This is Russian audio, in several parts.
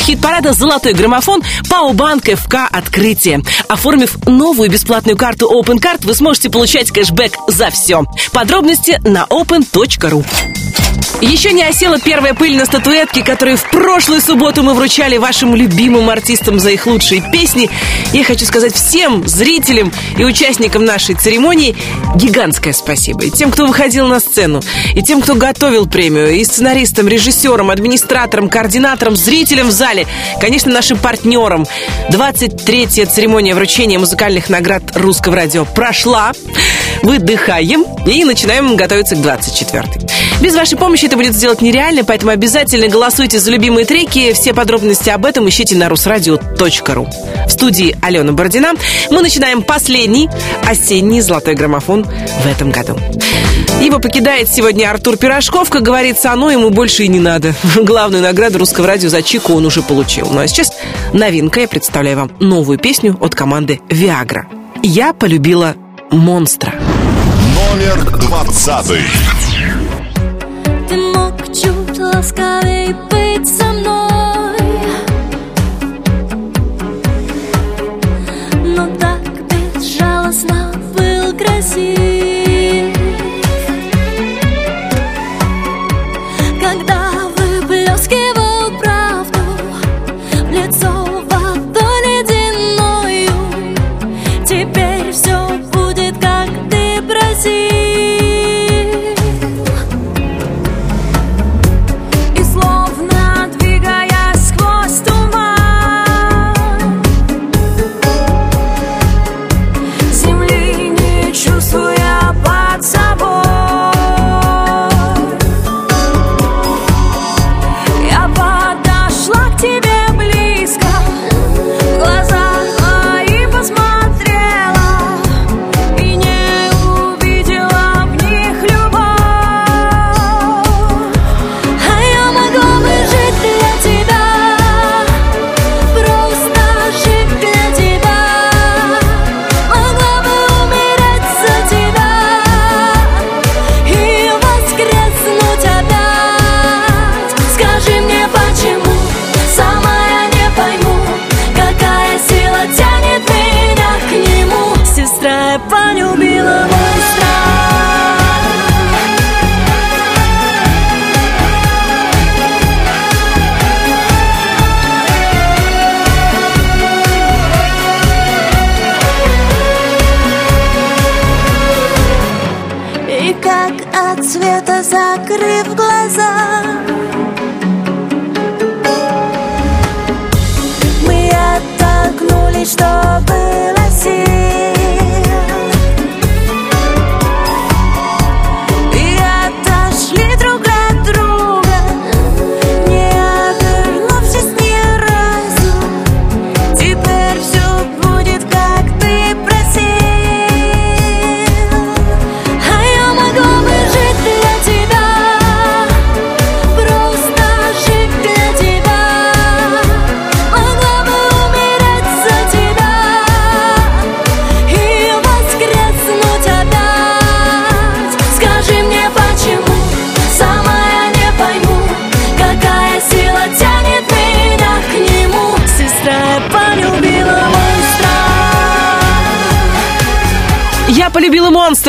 хит-парада «Золотой граммофон» Пауbank ФК «Открытие». Оформив новую бесплатную карту OpenCard, вы сможете получать кэшбэк за все. Подробности на open.ru. Еще не осела первая пыль на статуэтке, которую в прошлую субботу мы вручали вашим любимым артистам за их лучшие песни. Я хочу сказать всем зрителям и участникам нашей церемонии гигантское спасибо. И тем, кто выходил на сцену, и тем, кто готовил премию, и сценаристам, режиссерам, администраторам, координаторам, зрителям в зале, конечно, нашим партнерам. 23-я церемония вручения музыкальных наград русского радио прошла. Выдыхаем и начинаем готовиться к 24-й. Без вашей помощи это будет сделать нереально, поэтому обязательно голосуйте за любимые треки. Все подробности об этом ищите на русрадио.ру. В студии Алена Бородина мы начинаем последний осенний золотой граммофон в этом году. Его покидает сегодня Артур Пирожков. Как говорится, оно ему больше и не надо. Главную награду русского радио за Чику он уже получил. Ну а сейчас новинка. Я представляю вам новую песню от команды «Виагра». «Я полюбила монстра». Номер двадцатый ты мог чуть ласкавей быть со мной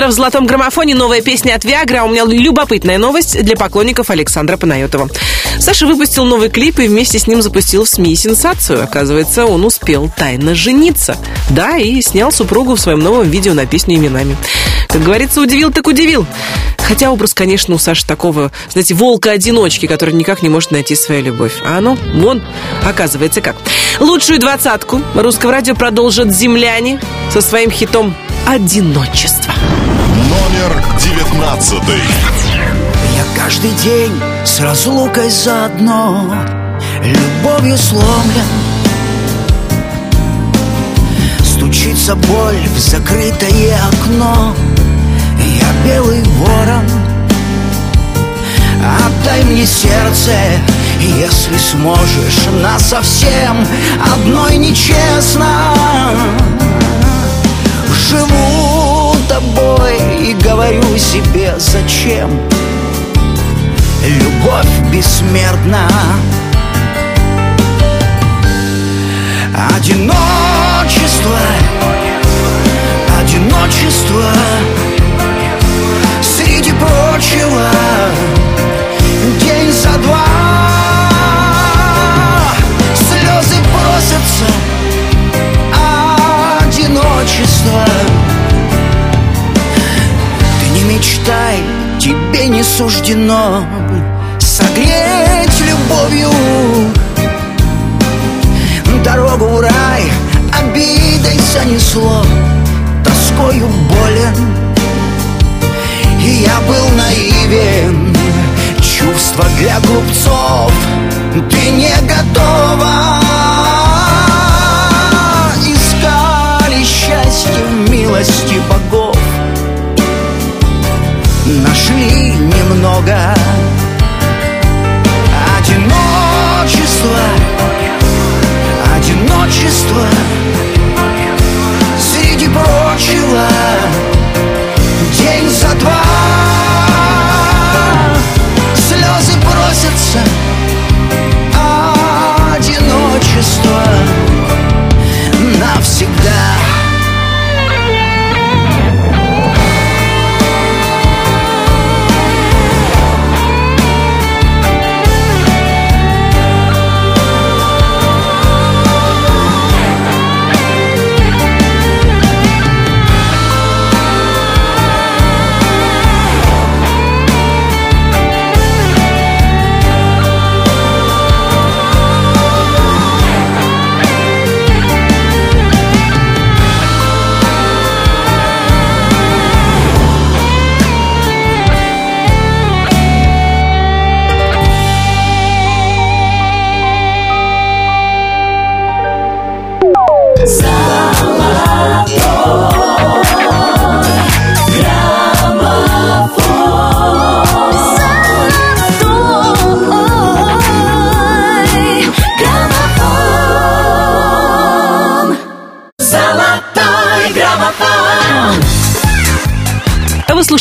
монстра в золотом граммофоне. Новая песня от Виагра. А у меня любопытная новость для поклонников Александра Панайотова. Саша выпустил новый клип и вместе с ним запустил в СМИ сенсацию. Оказывается, он успел тайно жениться. Да, и снял супругу в своем новом видео на песню именами. Как говорится, удивил так удивил. Хотя образ, конечно, у Саши такого, знаете, волка-одиночки, который никак не может найти свою любовь. А оно, вон, оказывается как. Лучшую двадцатку русского радио продолжат «Земляне» со своим хитом «Одиночество». Номер девятнадцатый. Я каждый день с разлукой заодно Любовью сломлен. Стучится боль в закрытое окно. Я белый ворон. Отдай мне сердце, если сможешь Нас совсем одной нечестно. Живу тобой и говорю себе зачем? Любовь бессмертна. Одиночество Одиночество Среди прочего. День за два Слезы просятся. Одиночество мечтай, тебе не суждено Согреть любовью. Дорогу в рай обидой занесло Тоскою болен. И я был наивен Чувства для глупцов Ты не готова. Искали счастье милости богов Немного Одиночество. Одиночество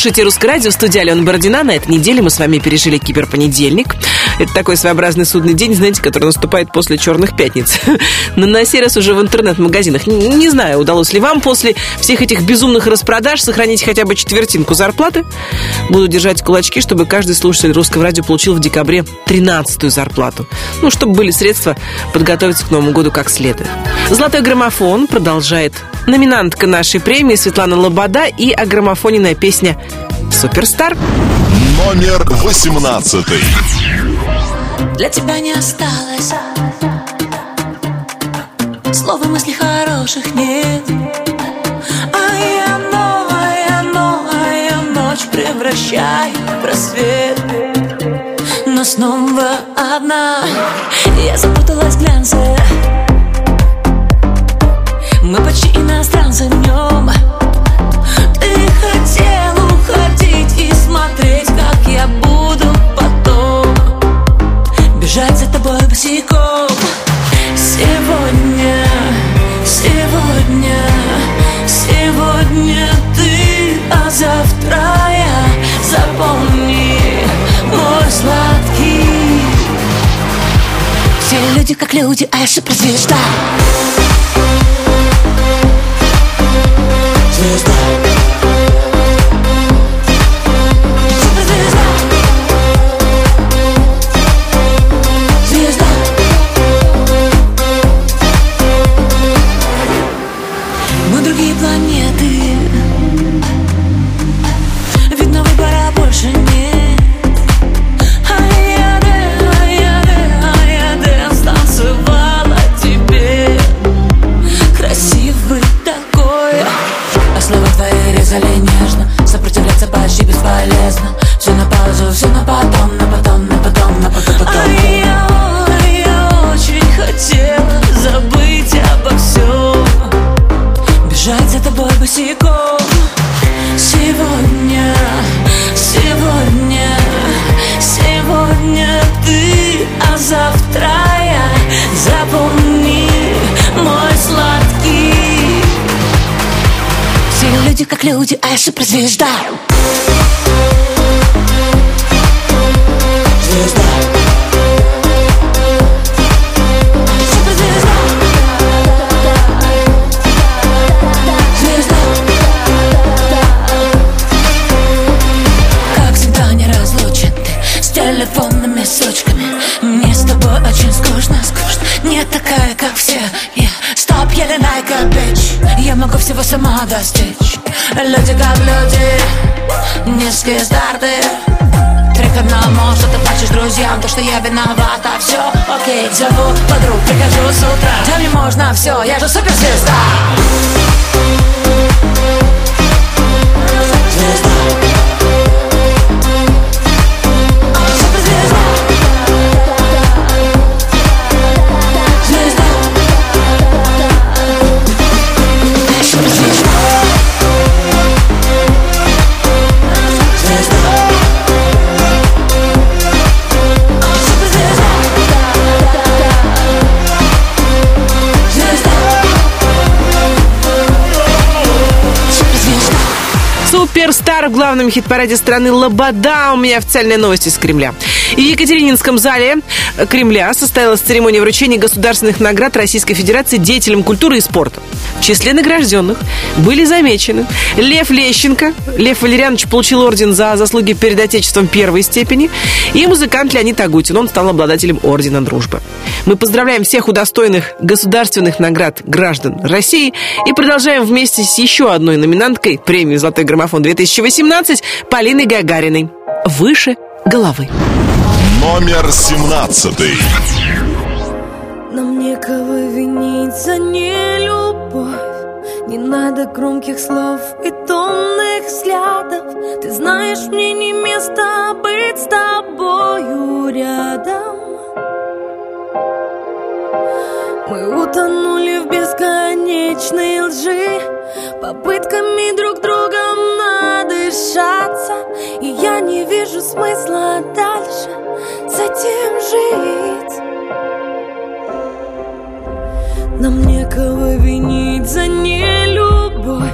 слушаете «Русское радио» в студии Алена Бородина. На этой неделе мы с вами пережили киберпонедельник. Это такой своеобразный судный день, знаете, который наступает после черных пятниц. Но на сей раз уже в интернет-магазинах. Не, знаю, удалось ли вам после всех этих безумных распродаж сохранить хотя бы четвертинку зарплаты. Буду держать кулачки, чтобы каждый слушатель русского радио получил в декабре 13-ю зарплату. Ну, чтобы были средства подготовиться к Новому году как следует. «Золотой граммофон» продолжает номинантка нашей премии Светлана Лобода и агромофоненная песня «Суперстар». Номер восемнадцатый. Для тебя не осталось. Слова мыслей хороших нет. А я новая, новая ночь Превращаю в рассвет Но снова одна. Я запуталась в глянце. Мы почти иностранцы в нем босиком Сегодня, сегодня, сегодня ты, а завтра я Запомни, мой сладкий. Все люди как люди, а я суперзвезда Звезда. Суперзвезда люди как люди, а я шипр звезда. Звезда. телефонными сучками. Мне с тобой очень скучно, скучно. Не такая, как все. Yeah. Стоп, еле найка, бич Я могу всего сама достичь. Люди как люди, низкие старты Три к одному, что ты плачешь друзьям То, что я виновата, все окей Зову подруг, прихожу с утра Да мне можно все, я же суперзвезда Суперстар в главном хит-параде страны «Лобода». У меня официальная новость из Кремля. В Екатерининском зале Кремля состоялась церемония вручения государственных наград Российской Федерации деятелям культуры и спорта. В числе награжденных были замечены Лев Лещенко. Лев Валерьянович получил орден за заслуги перед Отечеством первой степени. И музыкант Леонид Агутин. Он стал обладателем ордена дружбы. Мы поздравляем всех удостоенных государственных наград граждан России и продолжаем вместе с еще одной номинанткой премии «Золотой граммофон-2018» Полиной Гагариной. Выше головы. Номер семнадцатый. Нам некого винить за нелюбовь Не надо громких слов и томных взглядов Ты знаешь, мне не место быть с тобою рядом Мы утонули в бесконечной лжи. Попытками друг другом надышаться. И я не вижу смысла дальше с этим жить. Нам некого винить за нелюбовь.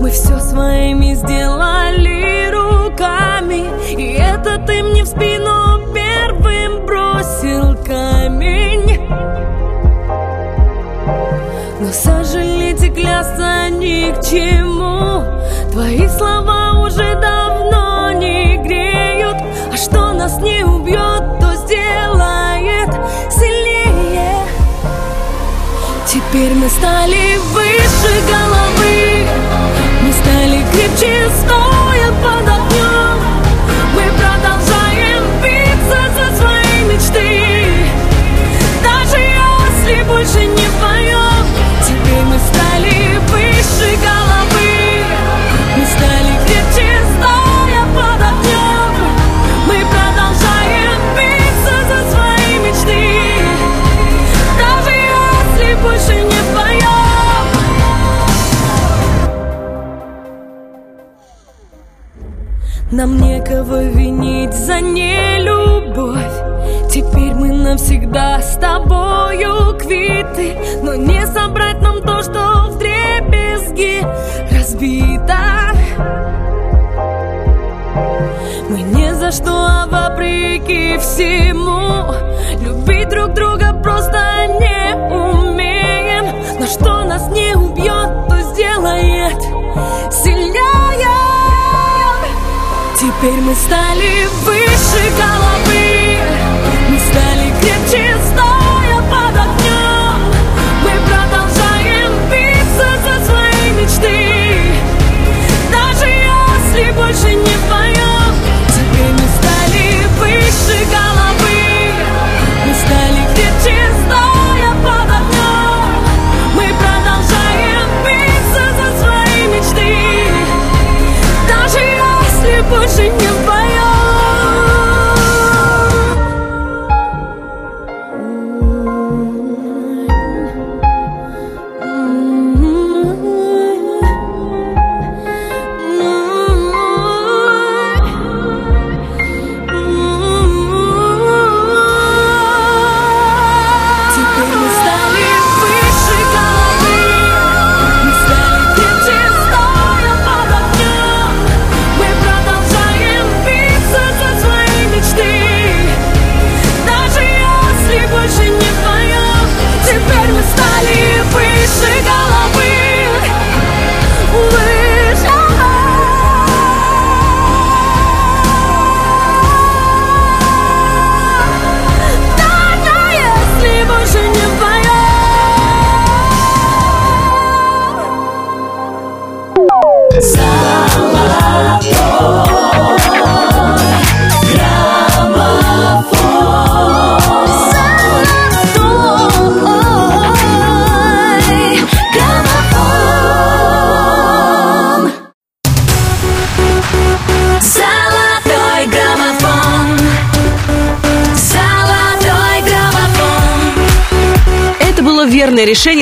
Мы все своими сделали руками. И это ты мне в спину камень. Но сожалеть и клясться ни к чему. Твои слова уже давно не греют. А что нас не убьет, то сделает сильнее. Теперь мы стали выше головы. Мы стали крепче, стоя под огнем Нам некого винить за нелюбовь. Теперь мы навсегда с тобою квиты. Но не собрать нам то, что в дребезги разбито Мы не за что, а вопреки всему Любить друг друга просто не умеем. Но что нас не убьет, то сделает сильнее. Теперь мы стали выше головы Мы стали крепче, стоя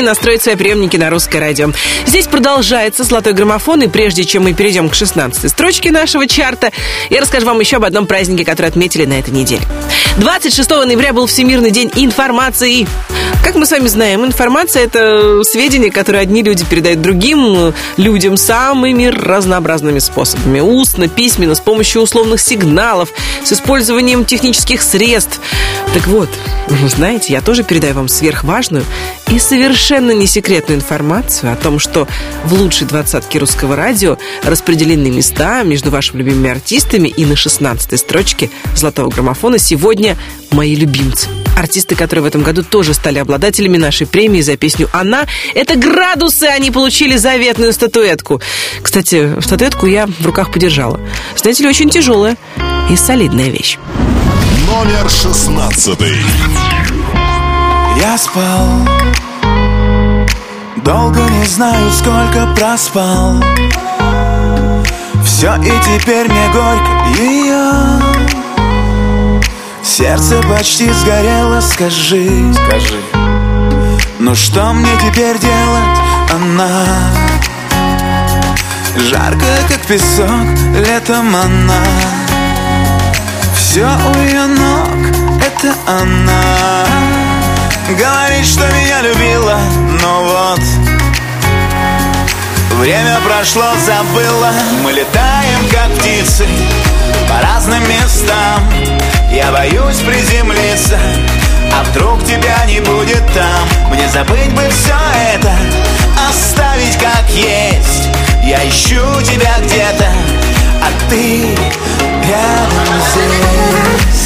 настроить свои приемники на русское радио. Здесь продолжается золотой граммофон, и прежде чем мы перейдем к 16 строчке нашего чарта, я расскажу вам еще об одном празднике, который отметили на этой неделе. 26 ноября был Всемирный день информации. Как мы с вами знаем, информация – это сведения, которые одни люди передают другим людям самыми разнообразными способами. Устно, письменно, с помощью условных сигналов, с использованием технических средств. Так вот, вы знаете, я тоже передаю вам сверхважную и совершенно не секретную информацию о том, что в лучшей двадцатке русского радио распределены места между вашими любимыми артистами и на 16 строчке золотого граммофона сегодня мои любимцы. Артисты, которые в этом году тоже стали обладателями нашей премии за песню «Она». Это градусы, они получили заветную статуэтку. Кстати, статуэтку я в руках подержала. Знаете ли, очень тяжелая и солидная вещь. Номер шестнадцатый. Я спал Долго не знаю, сколько проспал Все и теперь мне горько ее Сердце почти сгорело, скажи. Скажи. Ну что мне теперь делать, она Жарко, как песок, летом она. Все у ее ног, это она. Говорит, что меня любила, но вот Время прошло, забыла. Мы летаем, как птицы По разным местам Я боюсь приземлиться А вдруг тебя не будет там. Мне забыть бы все это Оставить как есть. Я ищу тебя где-то А ты рядом здесь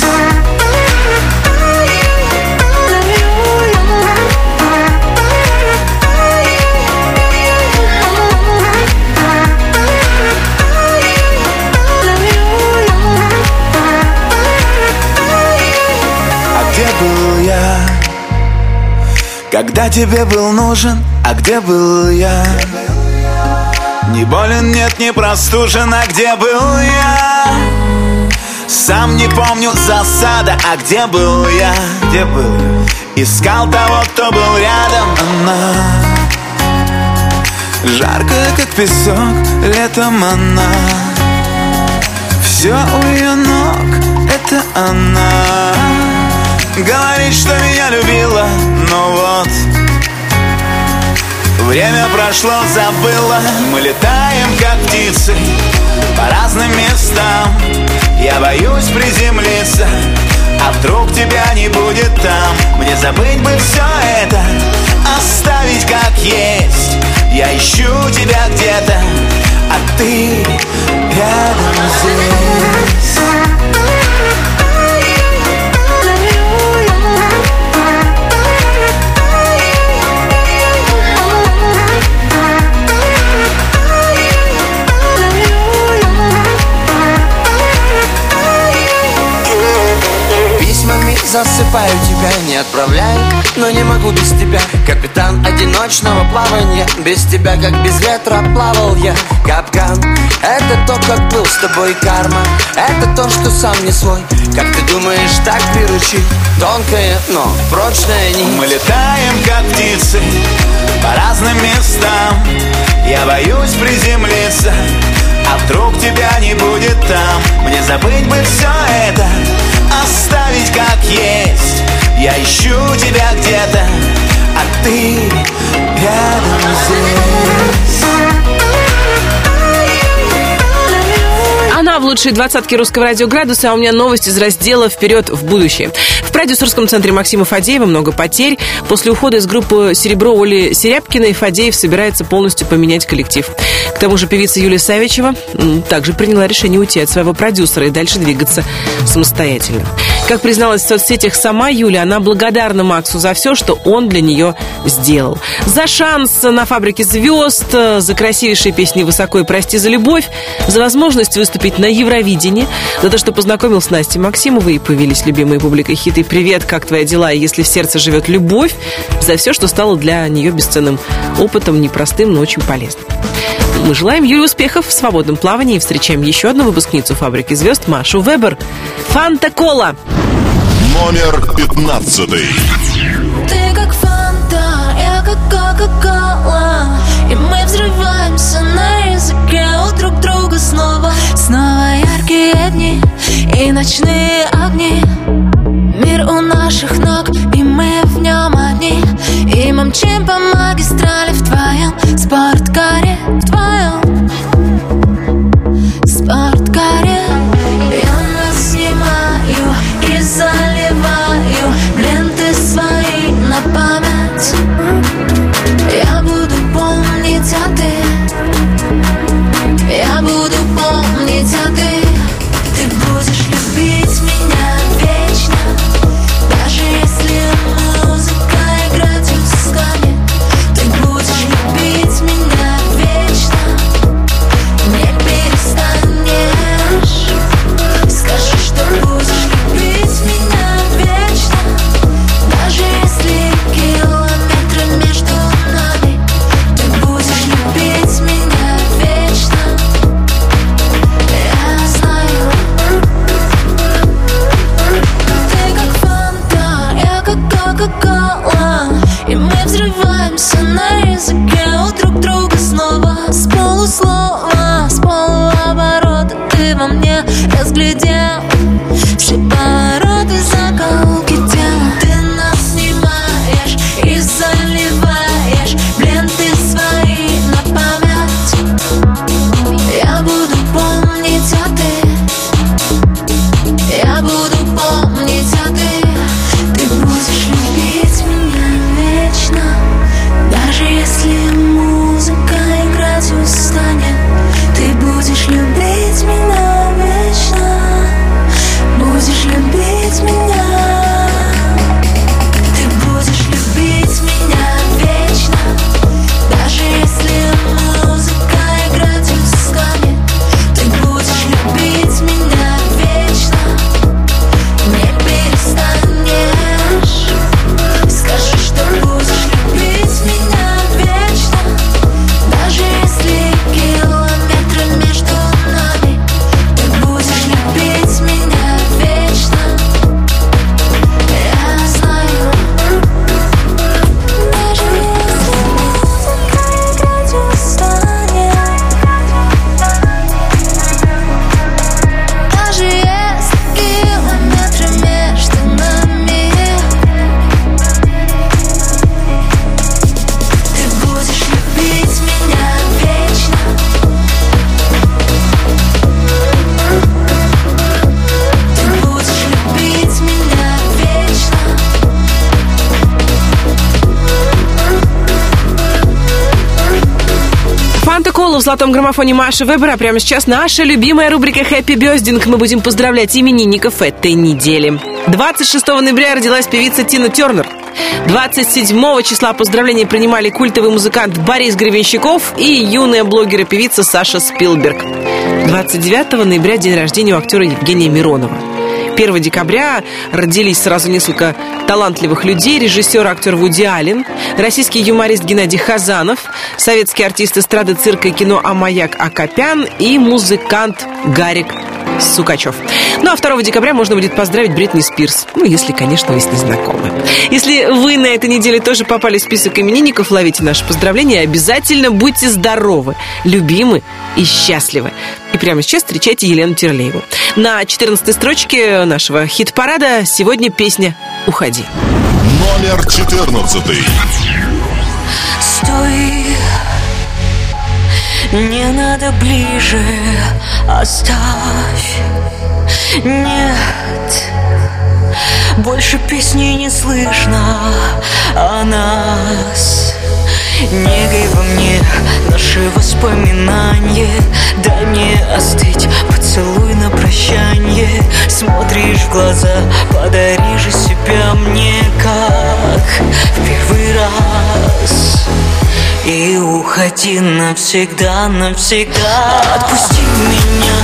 Когда тебе был нужен, а где был я? Не болен, нет, не простужен, а где был я? Сам не помню засада, а где был я? Где был? Искал того, кто был рядом, она Жарко, как песок, летом она Все у ее ног, это она Говорит, что меня любила, но вот Время прошло, забыла. Мы летаем, как птицы По разным местам. Я боюсь приземлиться А вдруг тебя не будет там. Мне забыть бы все это Оставить как есть. Я ищу тебя где-то А ты рядом здесь засыпаю тебя, не отправляю Но не могу без тебя. Капитан одиночного плавания Без тебя, как без ветра, плавал я. Капкан Это то, как был с тобой карма. Это то, что сам не свой. Как ты думаешь, так приручить? Тонкая, но прочная нить Мы летаем, как птицы По разным местам. Я боюсь приземлиться А вдруг тебя не будет там. Мне забыть бы все это Оставить как есть Я ищу тебя где-то А ты рядом здесь Она в лучшей двадцатке русского радио «Градуса», а у меня новость из раздела «Вперед в будущее». Продюсерском центре Максима Фадеева много потерь. После ухода из группы «Серебро» Оли Серябкиной Фадеев собирается полностью поменять коллектив. К тому же певица Юлия Савичева также приняла решение уйти от своего продюсера и дальше двигаться самостоятельно. Как призналась в соцсетях сама Юля, она благодарна Максу за все, что он для нее сделал. За шанс на «Фабрике звезд», за красивейшие песни «Высоко» и «Прости за любовь», за возможность выступить на Евровидении, за то, что познакомил с Настей Максимовой и появились любимые публикой хиты «Привет, как твои дела?» и «Если в сердце живет любовь», за все, что стало для нее бесценным опытом, непростым, но очень полезным. Мы желаем Юле успехов в свободном плавании и встречаем еще одну выпускницу «Фабрики звезд» Машу Вебер. Фанта Кола. Номер пятнадцатый. Ты как фанта, я кока-кола И мы взрываемся на языке у друг друга снова Снова яркие дни и ночные огни Мир у наших ног, и мы в нем одни. И мчим по магистрали в твоем спорткаре В твоем взрываемся на языке у золотом граммофоне Маши Вебера. Прямо сейчас наша любимая рубрика «Хэппи Бездинг». Мы будем поздравлять именинников этой недели. 26 ноября родилась певица Тина Тернер. 27 числа поздравления принимали культовый музыкант Борис Гребенщиков и юная блогер-певица Саша Спилберг. 29 ноября день рождения у актера Евгения Миронова. 1 декабря родились сразу несколько талантливых людей. Режиссер, актер Вуди Аллен, российский юморист Геннадий Хазанов, советский артист эстрады цирка и кино Амаяк Акопян и музыкант Гарик Сукачев. Ну а 2 декабря можно будет поздравить Бритни Спирс. Ну, если, конечно, вы с ней знакомы. Если вы на этой неделе тоже попали в список именинников, ловите наши поздравления. Обязательно будьте здоровы, любимы и счастливы. И прямо сейчас встречайте Елену Терлееву. На 14 строчке нашего хит-парада сегодня песня «Уходи». Номер 14. Стой, не надо ближе, оставь. Нет, больше песни не слышно о нас. Негой во мне наши воспоминания Дай мне остыть, поцелуй на прощанье Смотришь в глаза, подари же себя мне как в первый раз и уходи навсегда, навсегда. Отпусти меня,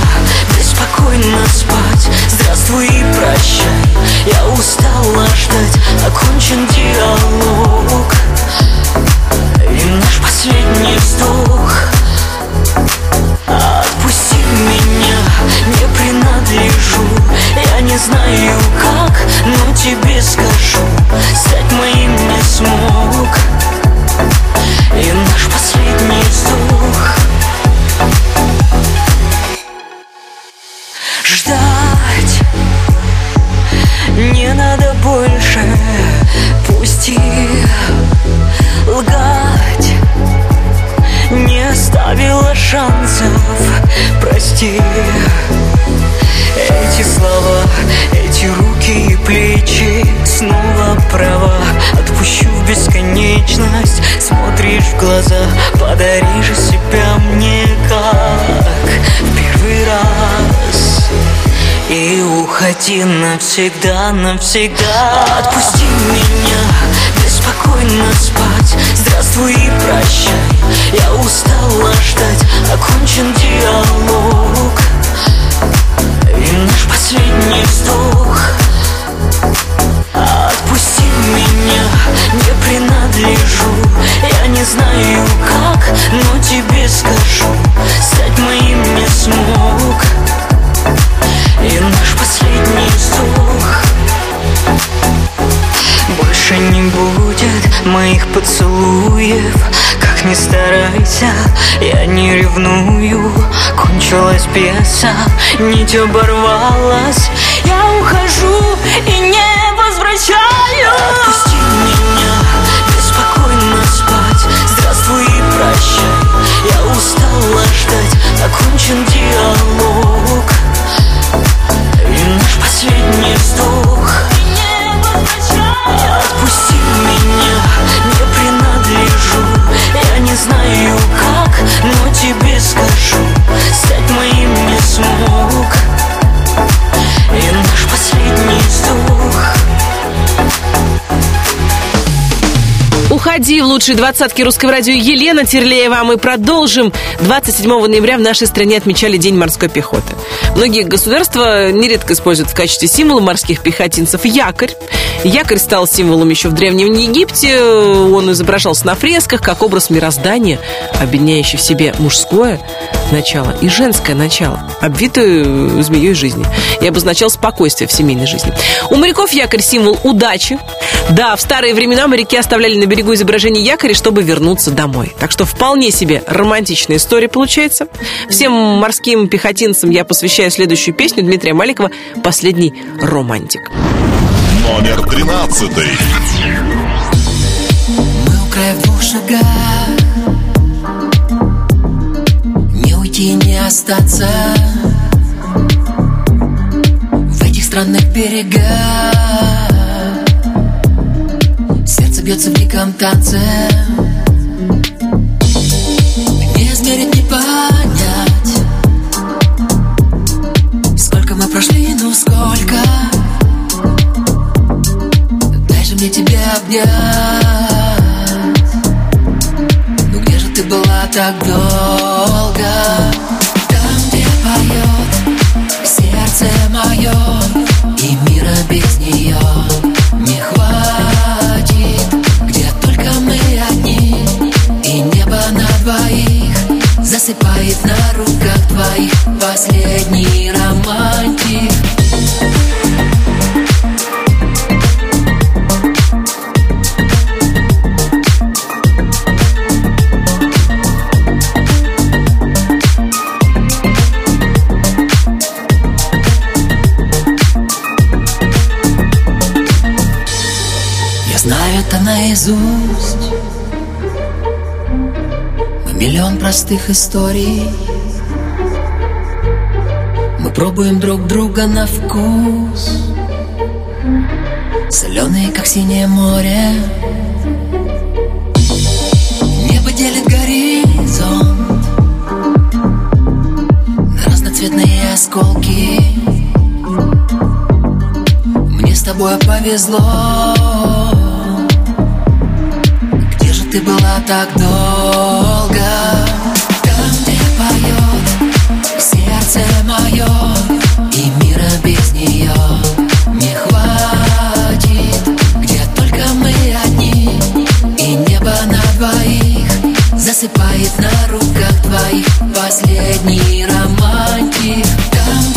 беспокойно спать. Здравствуй и прощай, я устала ждать. Окончен диалог. И наш последний вздох. Отпусти меня, не принадлежу. Я не знаю как, но тебе скажу. Стать моим не смог и наш последний вздох. Ждать не надо больше. Пусти лгать. Не оставила шансов. Прости эти слова, эти руки и плечи. Снова права. Отпущу в бесконечность. Смотришь в глаза. Подари же себя мне как В первый раз. И уходи навсегда, навсегда. Отпусти меня, беспокойно спать. Здравствуй и прощай, я устала ждать. Окончен диалог И наш последний вздох. Отпусти меня, не принадлежу. Я не знаю как, но тебе скажу. Стать моим не смог. И наш последний вздох. Больше не будет моих поцелуев Ни старайся, я не ревную Кончилась пьеса, нить оборвалась. Я ухожу и не возвращаюсь. Отпусти меня, беспокойно спать. Здравствуй и прощай, я устала ждать. Окончен диалог. И наш последний вздох. Отпусти меня, не не знаю как, но тебе скажу Стать моим не смог И наш последний вздох Уходи в лучшие двадцатки русского радио Елена Терлеева. А мы продолжим. 27 ноября в нашей стране отмечали День морской пехоты. Многие государства нередко используют в качестве символа морских пехотинцев якорь. Якорь стал символом еще в Древнем Египте. Он изображался на фресках как образ мироздания, объединяющий в себе мужское начало и женское начало, обвитую змеей жизни, и обозначал спокойствие в семейной жизни. У моряков якорь символ удачи. Да, в старые времена моряки оставляли на берегу изображение якоря, чтобы вернуться домой. Так что вполне себе романтичная история получается. Всем морским пехотинцам я посвящаю следующую песню Дмитрия Маликова «Последний романтик». Номер тринадцатый. Мы у края двух шагах Уйти, не остаться. В этих странных берегах Сердце бьется в диком танце. Не измерить, не понять Сколько мы прошли, ну сколько. Дай же мне тебя обнять ты была так долго? Там, где поет сердце мое И мира без нее не хватит. Где только мы одни И небо на двоих Засыпает на руках твоих. Последний романтик простых историй. Мы пробуем друг друга на вкус. Соленые, как синее море. Небо делит горизонт На разноцветные осколки. Мне с тобой повезло. Где же ты была так долго? Засыпает на руках твоих Последний романтик. Там,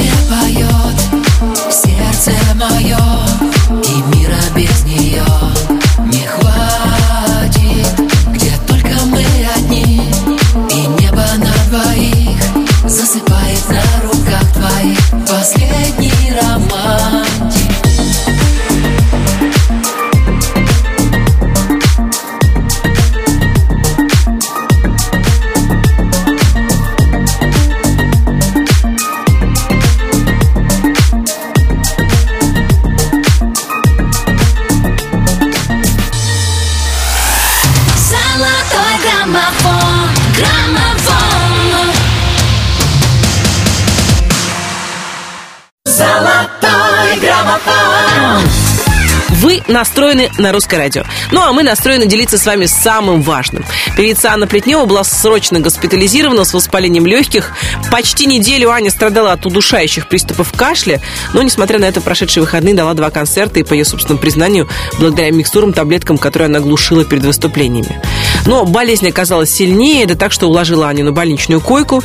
настроены на русское радио. Ну, а мы настроены делиться с вами самым важным. Певица Анна Плетнева была срочно госпитализирована с воспалением легких. Почти неделю Аня страдала от удушающих приступов кашля, но, несмотря на это, прошедшие выходные дала два концерта и, по ее собственному признанию, благодаря микстурам, таблеткам, которые она глушила перед выступлениями. Но болезнь оказалась сильнее, да так, что уложила Аню на больничную койку.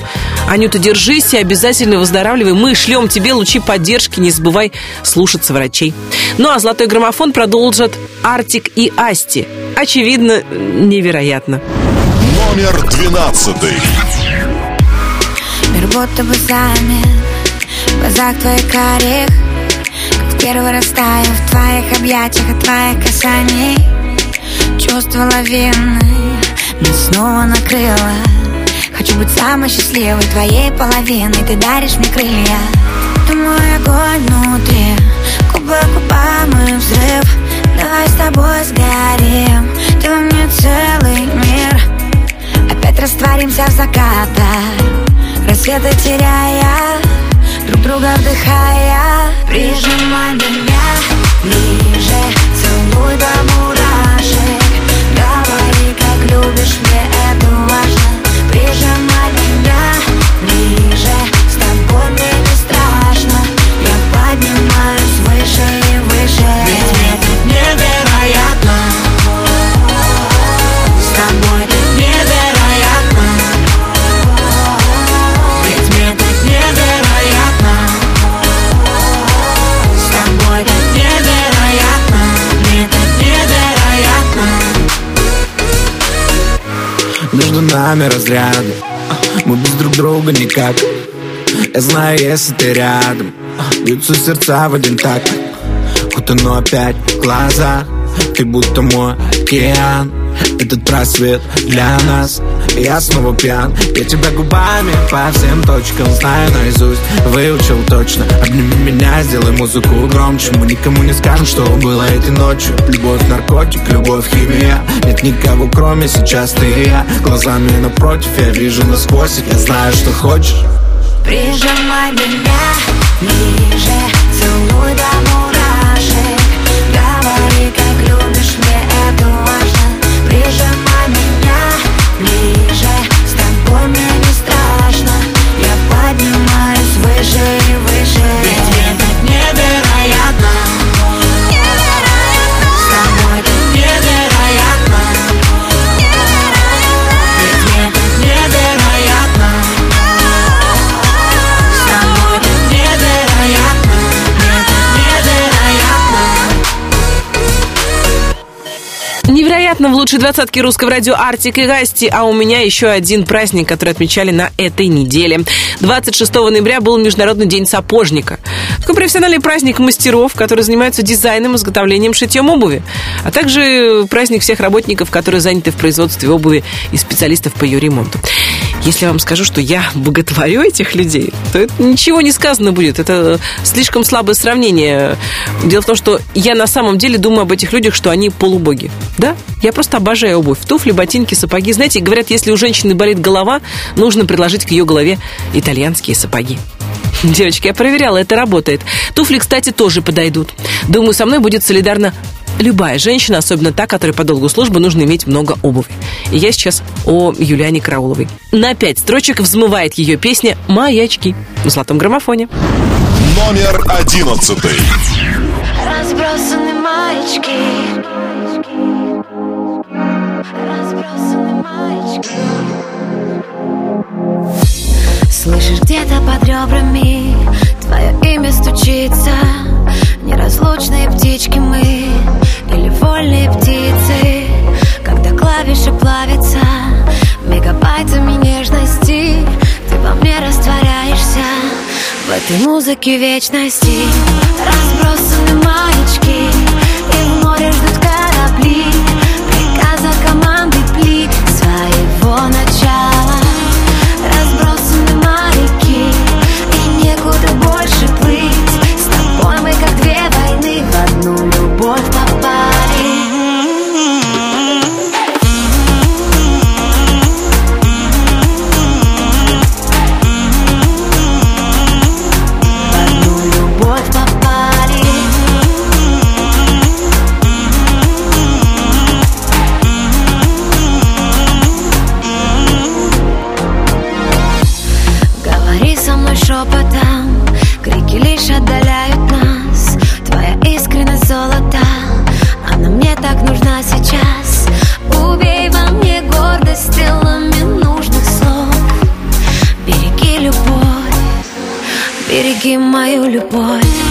Анюта, держись и обязательно выздоравливай. Мы шлем тебе лучи поддержки, не забывай слушаться врачей. Ну а золотой граммофон продолжат Артик и Асти. Очевидно, невероятно. Номер двенадцатый. Мир будто бы замер В глазах твоих карих Как в первый раз таю в твоих объятиях От твоих касаний Чувство лавины Меня снова накрыло Хочу быть самой счастливой твоей половиной. Ты даришь мне крылья. Ты мой огонь внутри. Губы к губам и взрыв. Давай с тобой сгорим. Ты мне целый мир. Опять растворимся в закатах. Рассветы теряя Друг друга вдыхая. Прижимай меня ближе. Целуй до как любишь, мне это важно. Прижимай меня ближе С тобой не страшно. Я поднимаюсь выше и выше нами разряды. Мы без друг друга никак. Я знаю, если ты рядом. Бьются сердца в один такт. Вот оно опять в глазах Ты будто мой океан. Этот просвет для нас Я снова пьян. Я тебя губами по всем точкам Знаю наизусть, выучил точно. Обними меня, сделай музыку громче. Мы никому не скажем, что было этой ночью. Любовь, наркотик, любовь, химия. Нет никого, кроме сейчас ты и я. Глазами напротив, я вижу насквозь. Я знаю, что хочешь. Прижимай меня ближе Целуй до мурашек. Говори, как любишь, мне это важно. Прижимай поднимаюсь выше и Невероятно в лучшей двадцатке русского радио Артик и Гасти, а у меня еще один праздник, который отмечали на этой неделе. 26 ноября был Международный день сапожника. Такой профессиональный праздник мастеров, которые занимаются дизайном, изготовлением, шитьем обуви. А также праздник всех работников, которые заняты в производстве обуви и специалистов по ее ремонту. Если я вам скажу, что я боготворю этих людей, то это ничего не сказано будет. Это слишком слабое сравнение. Дело в том, что я на самом деле думаю об этих людях, что они полубоги. Да? Я просто обожаю обувь. Туфли, ботинки, сапоги. Знаете, говорят, если у женщины болит голова, нужно предложить к ее голове итальянские сапоги. Девочки, я проверяла, это работает. Туфли, кстати, тоже подойдут. Думаю, со мной будет солидарна любая женщина, особенно та, которой по долгу службы нужно иметь много обуви. И я сейчас о Юлиане Карауловой. На пять строчек взмывает ее песня «Маячки» в золотом граммофоне. Номер одиннадцатый. Разбросаны маечки Слышишь где-то под ребрами Твое имя стучится. Неразлучные птички мы Или вольные птицы. Когда клавиши плавятся Мегабайтами нежности Ты во мне растворяешься. В этой музыке вечности Разбросаны маячки И в море ждут корабли Береги мою любовь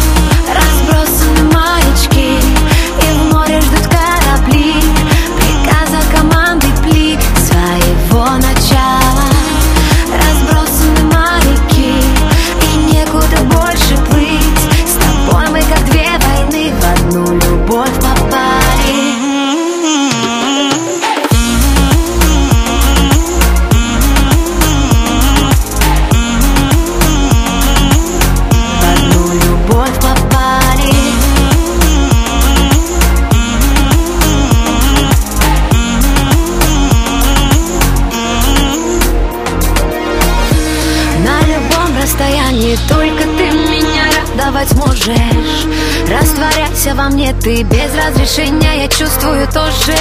Ты без разрешения Я чувствую тоже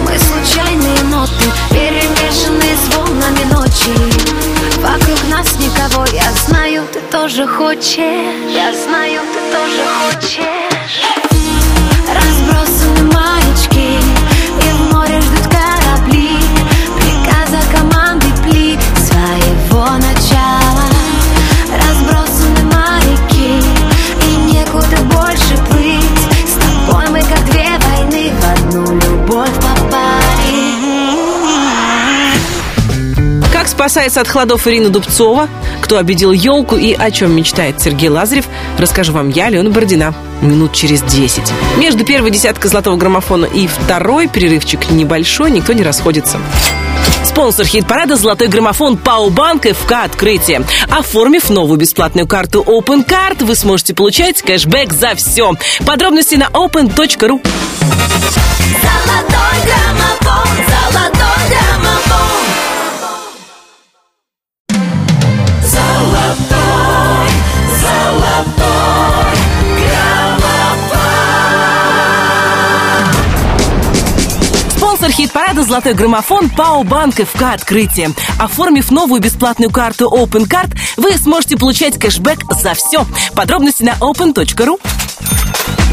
Мы случайные ноты Перемешанные с волнами ночи. Вокруг нас никого Я знаю, ты тоже хочешь. Я знаю, ты тоже хочешь. Разбросаны маячки спасается от холодов Ирина Дубцова, кто обидел елку и о чем мечтает Сергей Лазарев, расскажу вам я, Алена Бородина, минут через 10. Между первой десяткой золотого граммофона и второй перерывчик небольшой, никто не расходится. Спонсор хит-парада «Золотой граммофон» Пауbank ФК «Открытие». Оформив новую бесплатную карту Open Card, вы сможете получать кэшбэк за все. Подробности на open.ru. Золотой граммофон, золотой граммофон. Хит-парада «Золотой граммофон» Пауbank ФК «Открытие». Оформив новую бесплатную карту Open Card, вы сможете получать кэшбэк за все. Подробности на open.ru.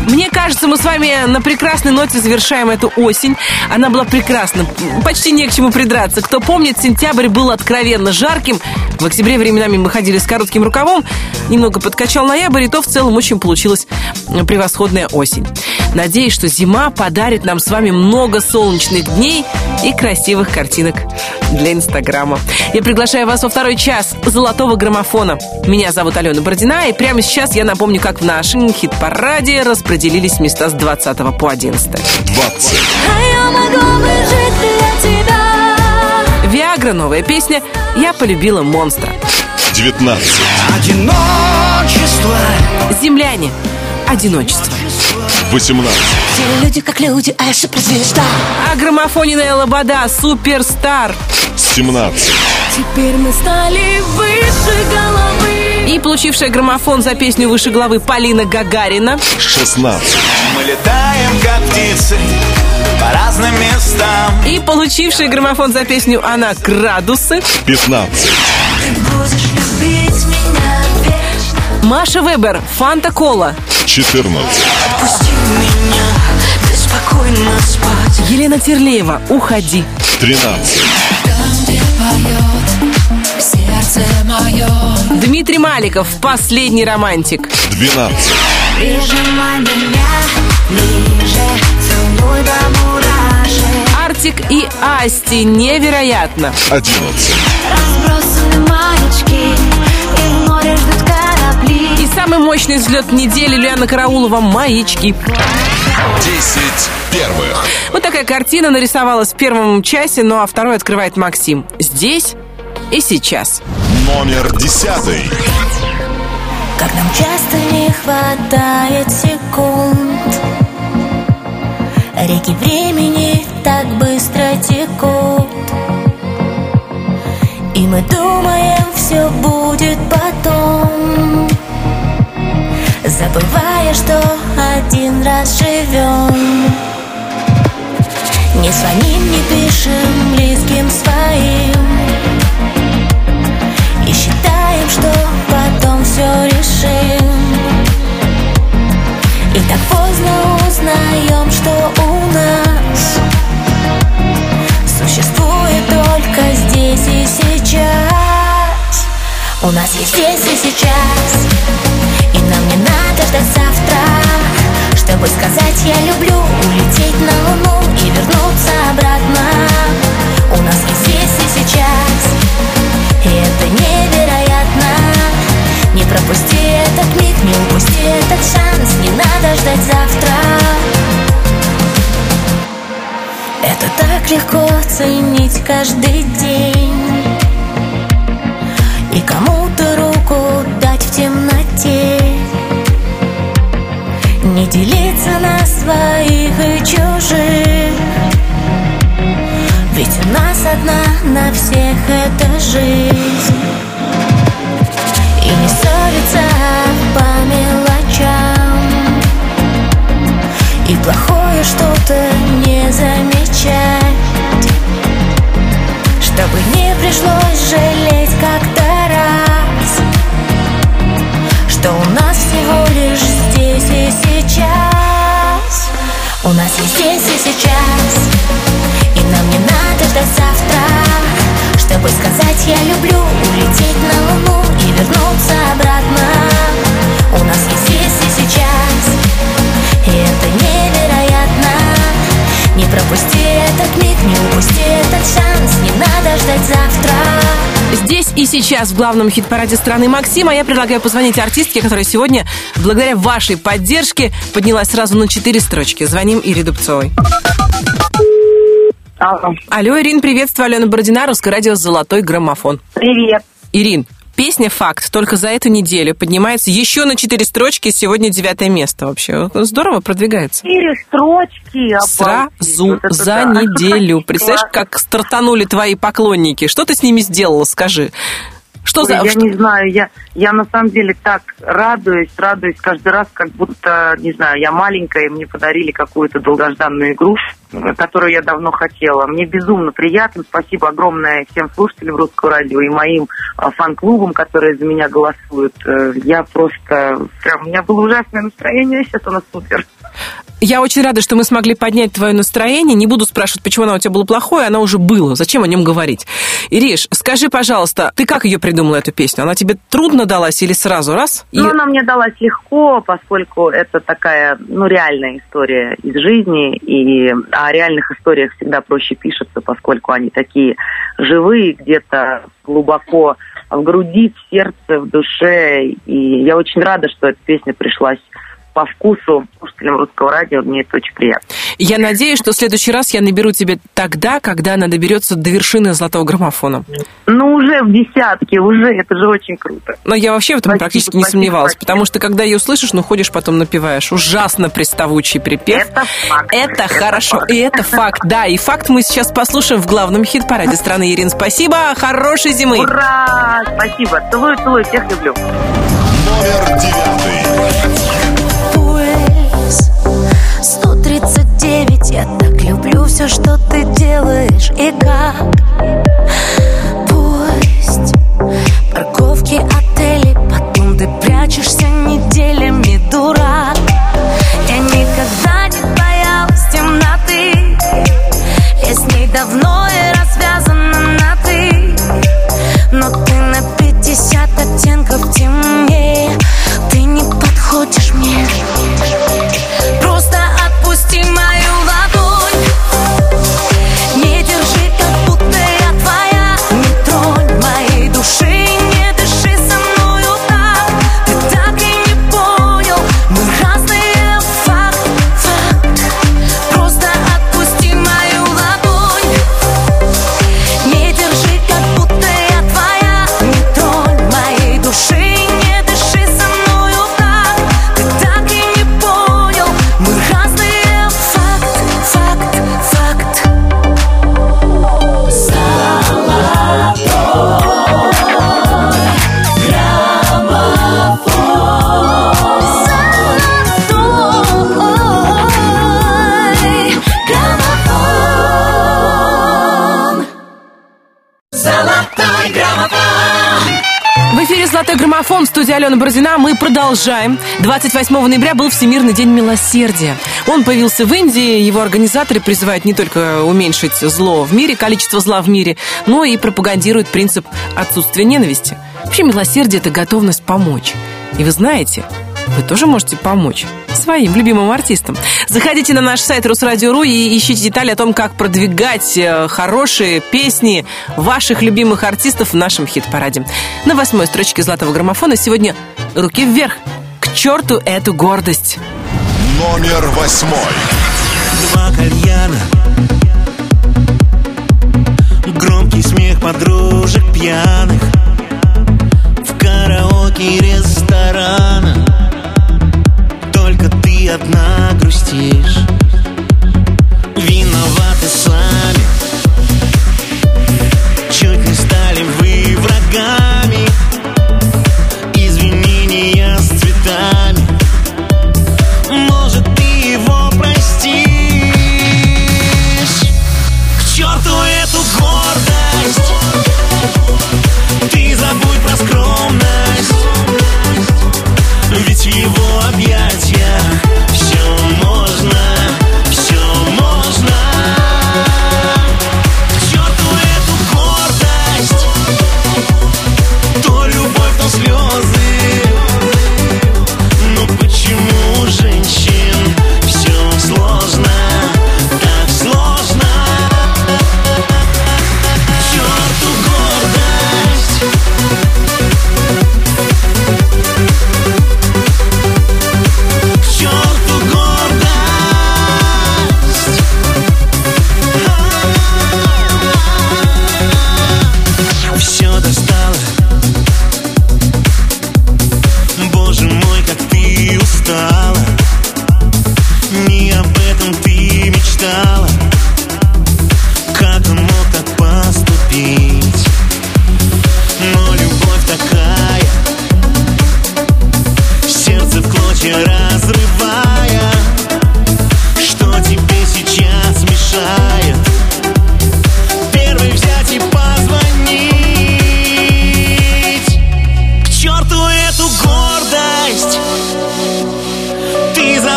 Мне кажется, мы с вами на прекрасной ноте завершаем эту осень. Она была прекрасна. Почти не к чему придраться. Кто помнит, сентябрь был откровенно жарким. В октябре временами мы ходили с коротким рукавом. Немного подкачал ноябрь, и то в целом очень получилась превосходная осень. Надеюсь, что зима подарит нам с вами много солнечных дней и красивых картинок для Инстаграма. Я приглашаю вас во второй час золотого граммофона. Меня зовут Алена Бородина, и прямо сейчас я напомню, как в нашем хит-параде распределились места с 20 по 11. 20. А. Виагра, новая песня «Я полюбила монстра». 19. Одиночество Земляне. Одиночество. 18. Все люди как люди, а я суперзвезда. А граммофоненная лобода «Суперстар». 17. Теперь мы стали выше головы. И получившая граммофон за песню «Выше головы» Полина Гагарина. 16. Мы летаем, как птицы По разным местам И получившая граммофон за песню «Она градусы» 15. Будешь любить меня вечно. Маша Вебер «Фанта Кола». 14. Елена Терлеева «Уходи». 13. Сердце мое. Дмитрий Маликов «Последний романтик». 12. Прижимай меня ближе Целуй до мурашек Артик и Асти «Невероятно». 11. Разбросаны маячки И в море ждут корабли И самый мощный взлет недели Лиана Караулова «Маячки». 10 первых. Вот такая картина нарисовалась в первом часе, ну а второй открывает Максим. Здесь и сейчас. Номер 10. Как нам часто не хватает секунд Реки времени так быстро текут И мы думаем, все будет потом Забывая, что один раз живем Не звоним, не пишем близким своим. И считаем, что потом все решим. И так поздно узнаем, что у нас Существует только здесь и сейчас. У нас есть здесь и сейчас. Чтобы сказать я люблю Улететь на луну и вернуться обратно У нас есть здесь и сейчас. И это невероятно. Не пропусти этот миг, не упусти этот шанс. Не надо ждать завтра. Это так легко ценить каждый день. И кому-то руку дать в темноте. Не делиться на своих и чужих. Ведь у нас одна на всех эта жизнь. И не ссориться по мелочам. И плохое что-то не замечать Чтобы сказать я люблю Улететь на луну и вернуться обратно У нас есть здесь и сейчас И это невероятно Не пропусти этот миг, не упусти этот шанс Не надо ждать завтра Здесь и сейчас в главном хит-параде страны Максим, а я предлагаю позвонить артистке, которая сегодня, благодаря вашей поддержке, поднялась сразу на четыре строчки. Звоним Ире Дубцовой. Алло. Алло, Ирин, приветствую, Алена Бородина, Русское радио «Золотой граммофон». Привет. Ирин, песня «Факт» только за эту неделю поднимается еще на четыре строчки, сегодня девятое место вообще. Здорово продвигается. Четыре строчки. Сразу Вот это за да. неделю. Представляешь, как стартанули твои поклонники? Что ты с ними сделала, скажи? Что Ой, за... Я что- не знаю, я, я на самом деле так радуюсь, радуюсь каждый раз, как будто, не знаю, я маленькая, и мне подарили какую-то долгожданную игрушку, э, которую я давно хотела. Мне безумно приятно. Спасибо огромное всем слушателям Русского радио и моим а, фан-клубам, которые за меня голосуют. Э, Я просто... Прям, у меня было ужасное настроение, сейчас оно супер. Я очень рада, что мы смогли поднять твое настроение. Не буду спрашивать, почему оно у тебя было плохое, оно уже было. Зачем о нем говорить? Ириш, скажи, пожалуйста, ты как ее придумала, эту песню? Она тебе трудно далась или сразу раз? И- Ну, она мне далась легко, поскольку это такая, ну, реальная история из жизни, и о реальных историях всегда проще пишется, поскольку они такие живые, где-то глубоко в груди, в сердце, в душе. И я очень рада, что эта песня пришлась по вкусу слушателям русского радио. Мне это очень приятно. Я надеюсь, что в следующий раз я наберу тебя тогда, когда она доберется до вершины золотого граммофона. Ну, уже в десятке, уже, это же очень круто. Но я вообще в этом Спасибо, практически не спасибо, сомневалась, спасибо. потому что когда ее услышишь, ну ходишь потом напиваешь. Ужасно приставучий припев. Это факт. Это хорошо, факт. и это факт, да, и факт мы сейчас послушаем в главном хит-параде страны. Ирин, спасибо, хорошей зимы. Ура! Спасибо. Целую, целую, всех люблю. Номер девятый. 139 Я так люблю все, что ты делаешь. И как? Пусть Парковки, отели Потом ты прячешься неделями, дурак. Я никогда не боялась темноты. Я с ней давно и развязана на ты но ты на 50 оттенков темнее. Ты не подходишь мне «Золотой граммофон» в студии Алена Бородина. Мы продолжаем. 28 ноября был Всемирный день милосердия. Он появился в Индии. Его организаторы призывают не только уменьшить зло в мире, количество зла в мире, но и пропагандируют принцип отсутствия ненависти. Вообще милосердие – это готовность помочь. И вы знаете, вы тоже можете помочь своим любимым артистам. Заходите на наш сайт Русрадио.ру и ищите детали о том, как продвигать э, хорошие песни ваших любимых артистов в нашем хит-параде. На восьмой строчке золотого граммофона сегодня «Руки вверх». К черту эту гордость. Номер восьмой. Два кальяна Громкий смех подружек пьяных В караоке ресторана Только ты одна грустишь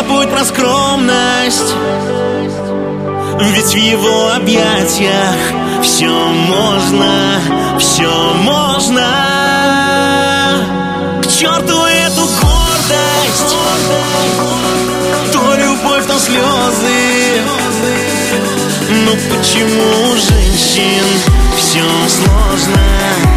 забудь про скромность. Ведь в его объятиях Все можно, все можно. К черту эту гордость То любовь, то слезы Ну почему женщин все сложно,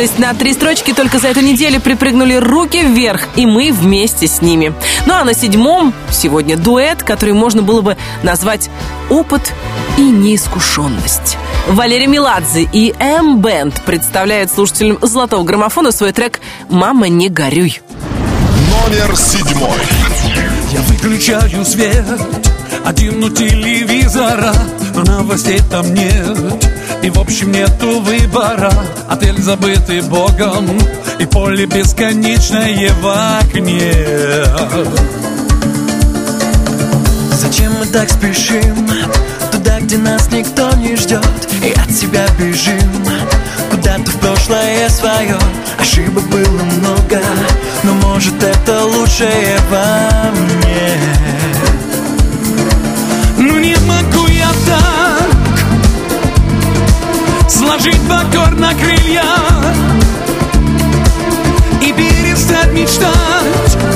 эту гордость. На три строчки только за эту неделю припрыгнули руки вверх, и мы вместе с ними. Ну а на седьмом сегодня дуэт, который можно было бы назвать «Опыт и неискушенность». Валерий Меладзе и М-Бенд представляют слушателям «Золотого граммофона» свой трек «Мама, не горюй». Номер седьмой. Я выключаю свет, один у телевизора, но новостей там нет. И в общем нету выбора. Отель забытый богом И поле бесконечное в окне Зачем мы так спешим? Туда, где нас никто не ждет И от себя бежим. Куда-то в прошлое свое. Ошибок было много Но может это лучшее во мне. Ну не могу Сложить покор на крылья И перестать мечтать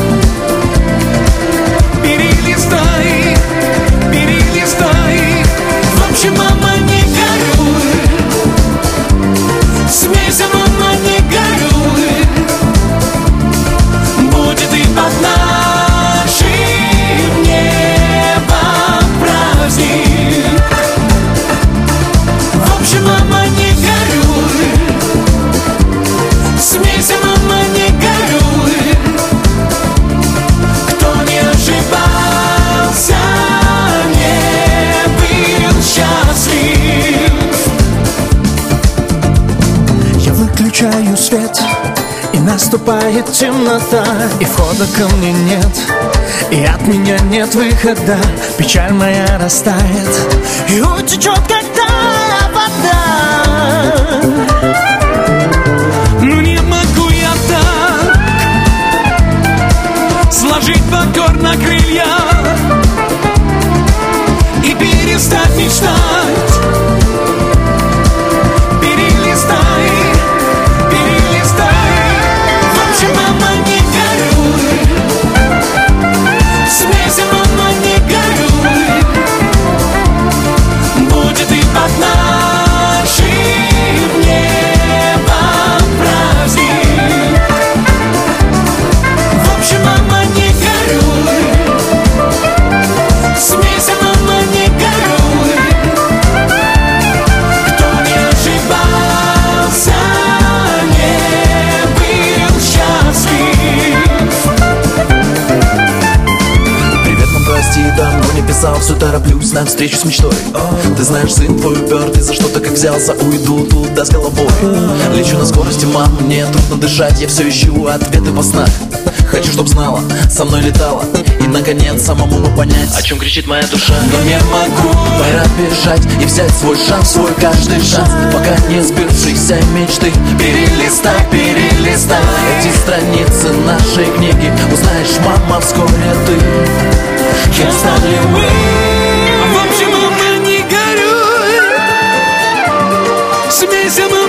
темнота И входа ко мне нет И от меня нет выхода Печаль моя растает И утечет, когда вода. Ну не могу я так Сложить покорно крылья писал, все тороплюсь на встречу с мечтой Ты знаешь, сын твой упертый, за что-то как взялся, уйду туда с головой Лечу на скорости, мам, мне трудно дышать, я все ищу ответы во снах Хочу, чтоб знала, со мной летала И, наконец, самому бы понять О чем кричит моя душа Но не могу Пора бежать и взять свой шанс Свой каждый шанс Пока не сбывшиеся мечты Перелистай, перелистай Эти страницы нашей книги Узнаешь, мама, вскоре ты Кем стали мы В общем, мама, не горюй. Смейся, мама,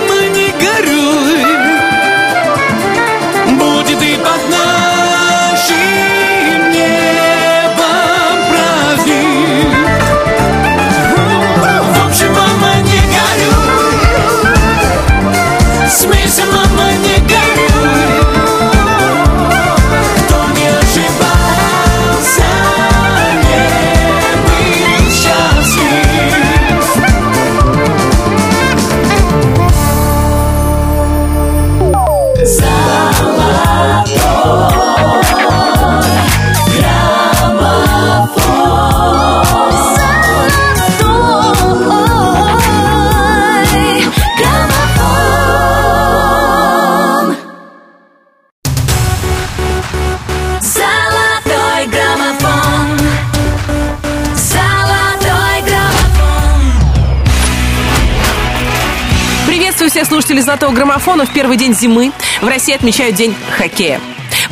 «Золотого граммофона». В первый день зимы в России отмечают День хоккея.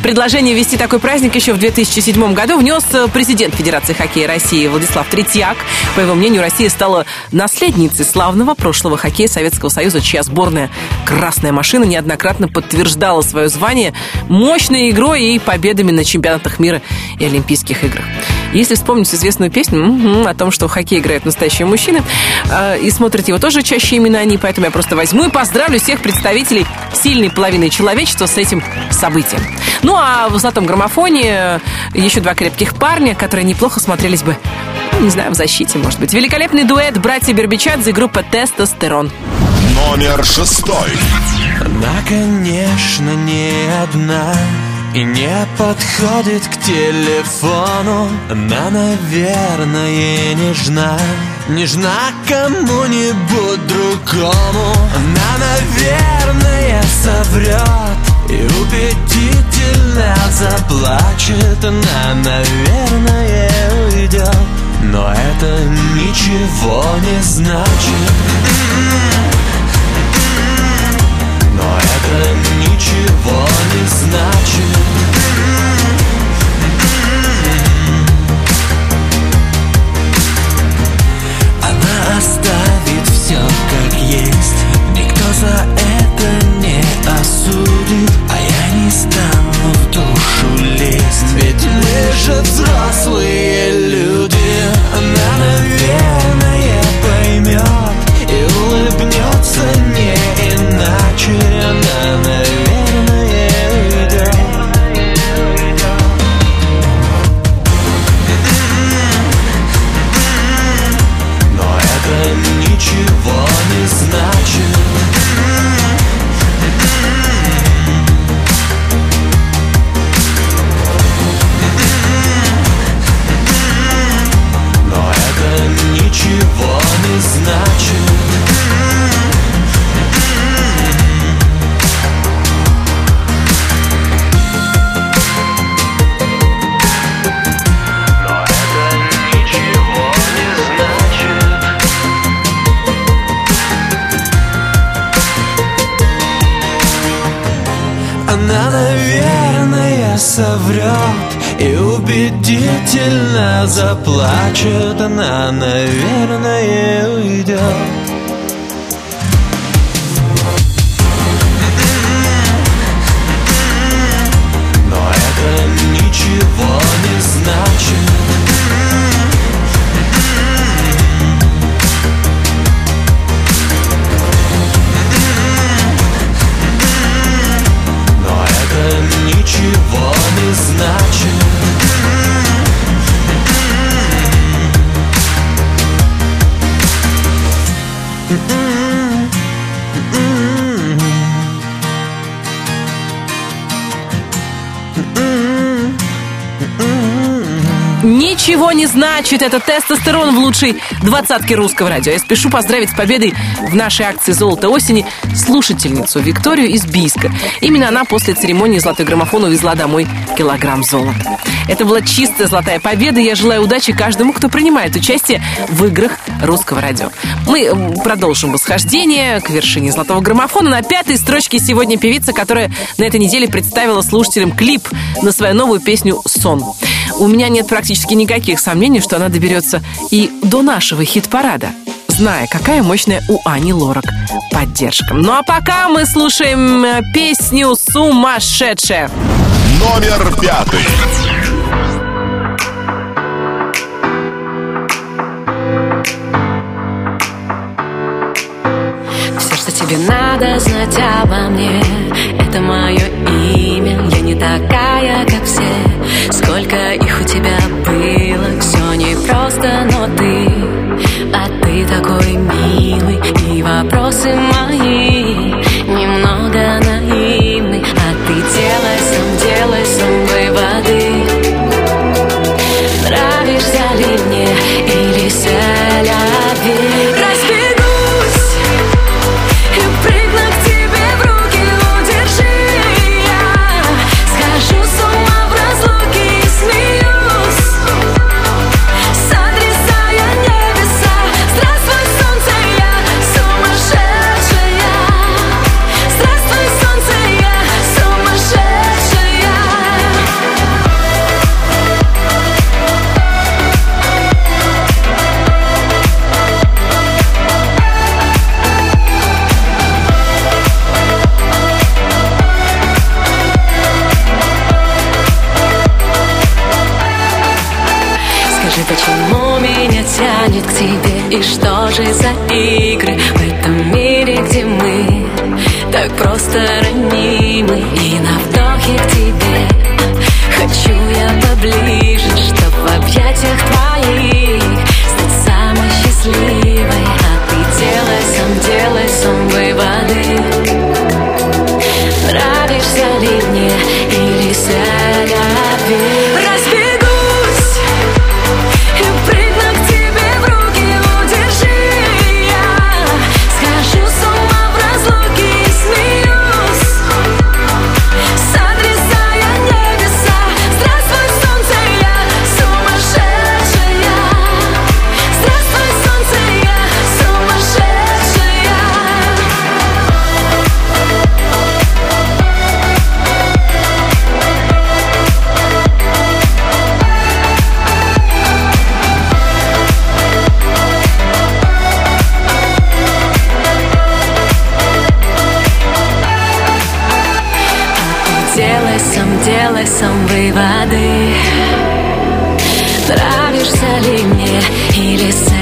Предложение ввести такой праздник еще в 2007 году внес э, президент Федерации хоккея России Владислав Третьяк. По его мнению, Россия стала наследницей славного прошлого хоккея Советского Союза, чья сборная «Красная машина» неоднократно подтверждала свое звание мощной игрой и победами на чемпионатах мира и Олимпийских играх. Если вспомнить известную песню мгм, о том, что в хоккей играют настоящие мужчины, э, и смотрят его тоже чаще именно они, поэтому я просто возьму и поздравлю всех представителей сильной половины человечества с этим событием. Ну а в «Золотом граммофоне» еще два крепких парня, которые неплохо смотрелись бы, ну, не знаю, в защите, может быть. Великолепный дуэт братья Бербичадзе и группа «Тестостерон». Номер шестой. Она, конечно, не одна И не подходит к телефону. Она, наверное, нежна. Нежна кому-нибудь другому. Она, наверное, соврет И убедительно заплачет. Она, наверное, уйдет Но это ничего не значит ничего не значит. Она оставит все как есть. Никто за это не значит. Это тестостерон в лучшей двадцатке русского радио. Я спешу поздравить с победой в нашей акции «Золото осени» слушательницу Викторию из Бийска. Именно она после церемонии «Золотой граммофон» увезла домой килограмм золота. Это была чистая золотая победа. Я желаю удачи каждому, кто принимает участие в играх русского радио. Мы продолжим восхождение к вершине золотого граммофона. На пятой строчке сегодня певица, которая на этой неделе представила слушателям клип на свою новую песню «Сон». У меня нет практически никаких сомнений, что она доберется и до нашего хит-парада зная, какая мощная у Ани Лорак поддержка. Ну а пока мы слушаем э, песню «Сумасшедшая». Номер пятый. Все, что тебе надо знать обо мне Это мое имя сам выводы Нравишься ли мне или селяви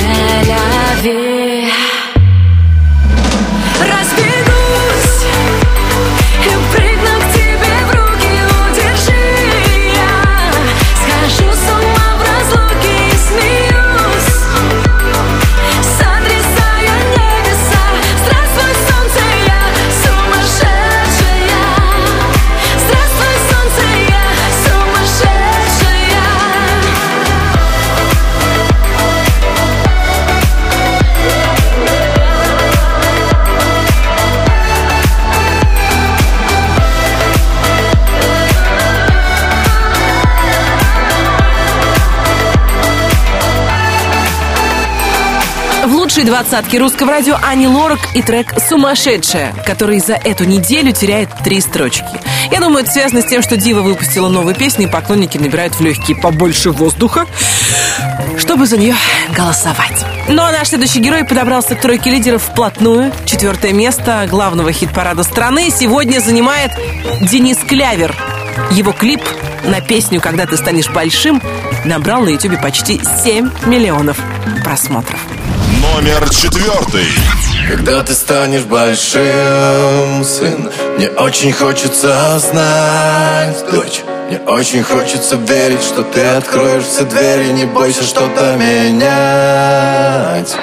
лучшей двадцатки русского радио Ани Лорак и трек «Сумасшедшая», который за эту неделю теряет три строчки. Я думаю, это связано с тем, что Дива выпустила новую песню, и поклонники набирают в легкие побольше воздуха, чтобы за нее голосовать. Ну а наш следующий герой подобрался к тройке лидеров вплотную. Четвертое место главного хит-парада страны сегодня занимает Денис Клявер. Его клип на песню «Когда ты станешь большим» набрал на ютубе почти 7 миллионов просмотров. Номер четвертый. Когда ты станешь большим, сын, мне очень хочется знать, дочь. Мне очень хочется верить, что ты откроешь все двери, не бойся что-то менять.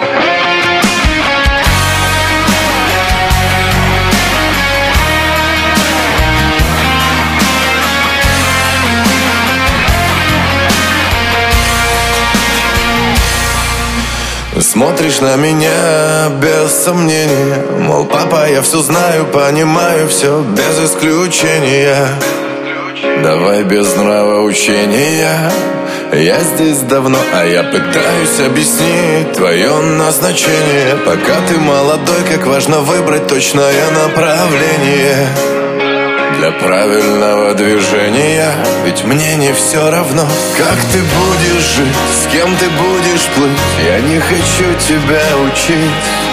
Смотришь на меня без сомнения Мол, папа, я все знаю, понимаю все без исключения. Давай без нравоучения Я здесь давно, а я пытаюсь объяснить Твое назначение. Пока ты молодой, как важно выбрать точное направление для правильного движения. Ведь мне не все равно, как ты будешь жить С кем ты будешь плыть. Я не хочу тебя учить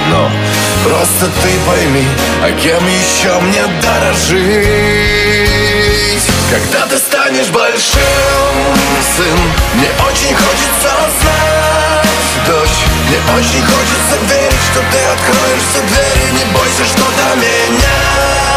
Но просто ты пойми А кем еще мне дорожить Когда ты станешь большим, сын Мне очень хочется знать, дочь Мне очень хочется верить, что ты откроешь все двери. Не бойся что-то менять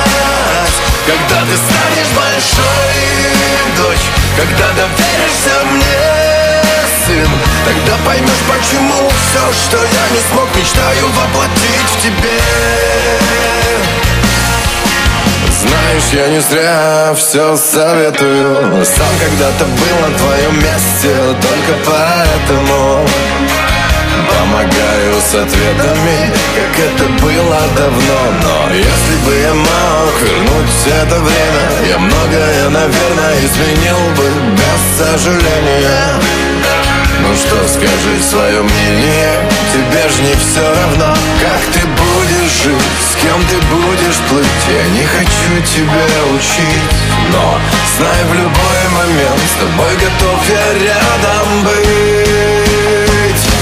Когда ты станешь большой, дочь когда доверишься мне, сын Тогда поймешь, почему все, что я не смог Мечтаю воплотить в тебе. Знаешь, я не зря все советую. Сам когда-то был на твоем месте Только поэтому Помогаю с ответами, как это было давно. Но если бы я мог вернуть это время Я многое, наверное, изменил бы без сожаления. Ну что, скажи свое мнение Тебе ж не все равно, как ты будешь жить С кем ты будешь плыть? Я не хочу тебя учить Но знай в любой момент С тобой готов я рядом быть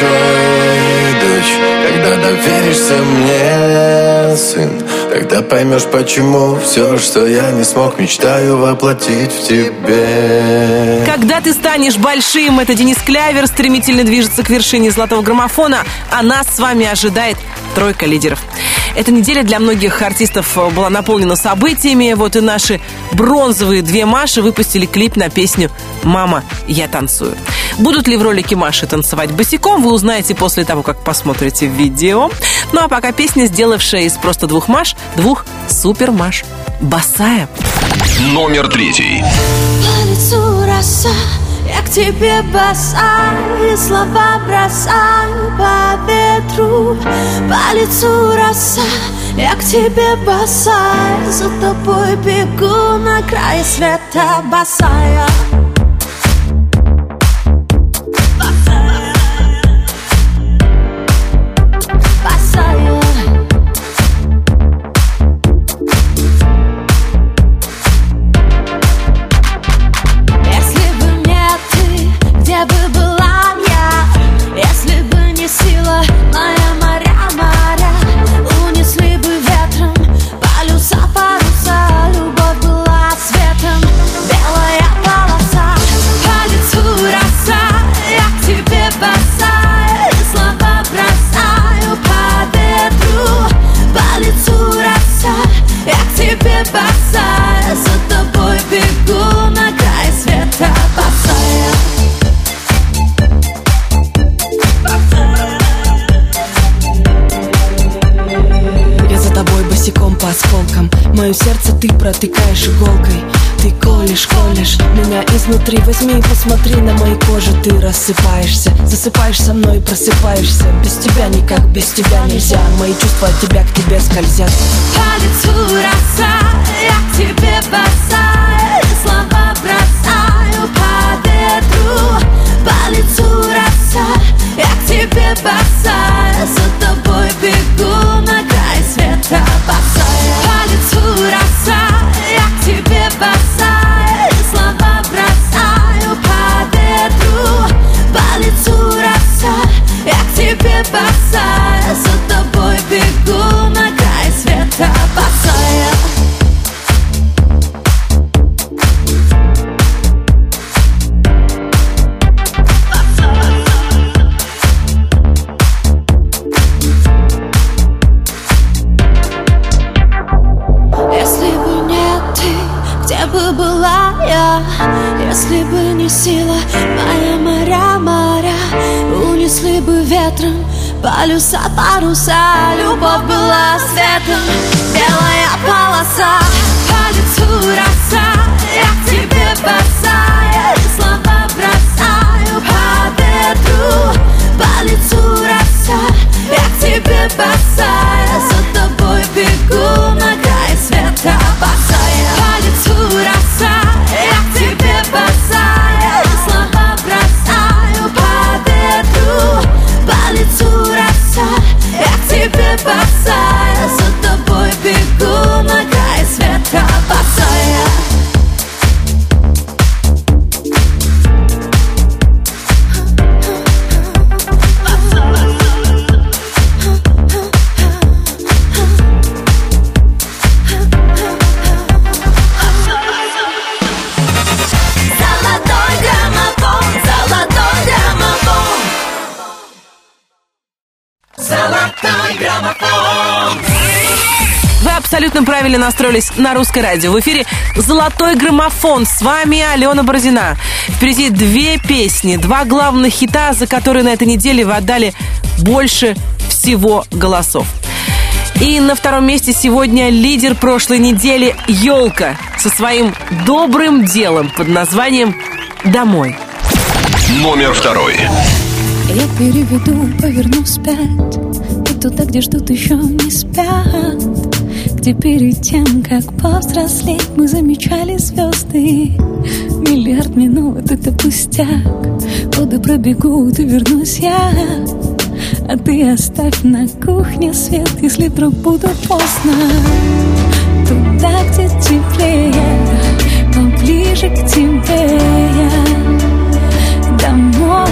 большой, дочь Когда доверишься мне, сын Тогда поймешь, почему все, что я не смог Мечтаю воплотить в тебе Когда ты станешь большим, это Денис Клявер стремительно движется к вершине золотого граммофона, а нас с вами ожидает тройка лидеров. Эта неделя для многих артистов была наполнена событиями. Вот и наши бронзовые две Маши выпустили клип на песню «Мама, я танцую». Будут ли в ролике Маши танцевать босиком, вы узнаете после того, как посмотрите видео. Ну а пока песня, сделавшая из просто двух Маш, двух супер Маш. Босая. Номер третий. По лицу роса, я к тебе босая, слова бросаю по ветру, по лицу роса. Я к тебе босая, за тобой бегу на край света. Босая. Мое сердце ты протыкаешь иголкой. Ты колешь, колешь меня изнутри. Возьми и посмотри на моей коже. Ты рассыпаешься, засыпаешь со мной просыпаешься. Без тебя никак, без тебя нельзя. Мои чувства от тебя к тебе скользят. По лицу роса, я к тебе босая полюса, паруса Любовь была светом, белая полоса По лицу роса, я к тебе босая И слова бросаю по ветру По лицу роса, я к тебе босая правильно настроились на русское радио. В эфире «Золотой граммофон». С вами Алена Бородина. Впереди две песни, два главных хита, за которые на этой неделе вы отдали больше всего голосов. И на втором месте сегодня лидер прошлой недели «Елка» со своим добрым делом под названием «Домой». Номер второй. Я переведу, поверну вспять И туда, где ждут еще не спят Где перед тем, как повзрослеть Мы замечали звезды. Миллиард минут — это пустяк. Годы пробегут и вернусь я. А ты оставь на кухне свет Если вдруг буду поздно. Туда, где теплее Поближе к тебе я. Домой,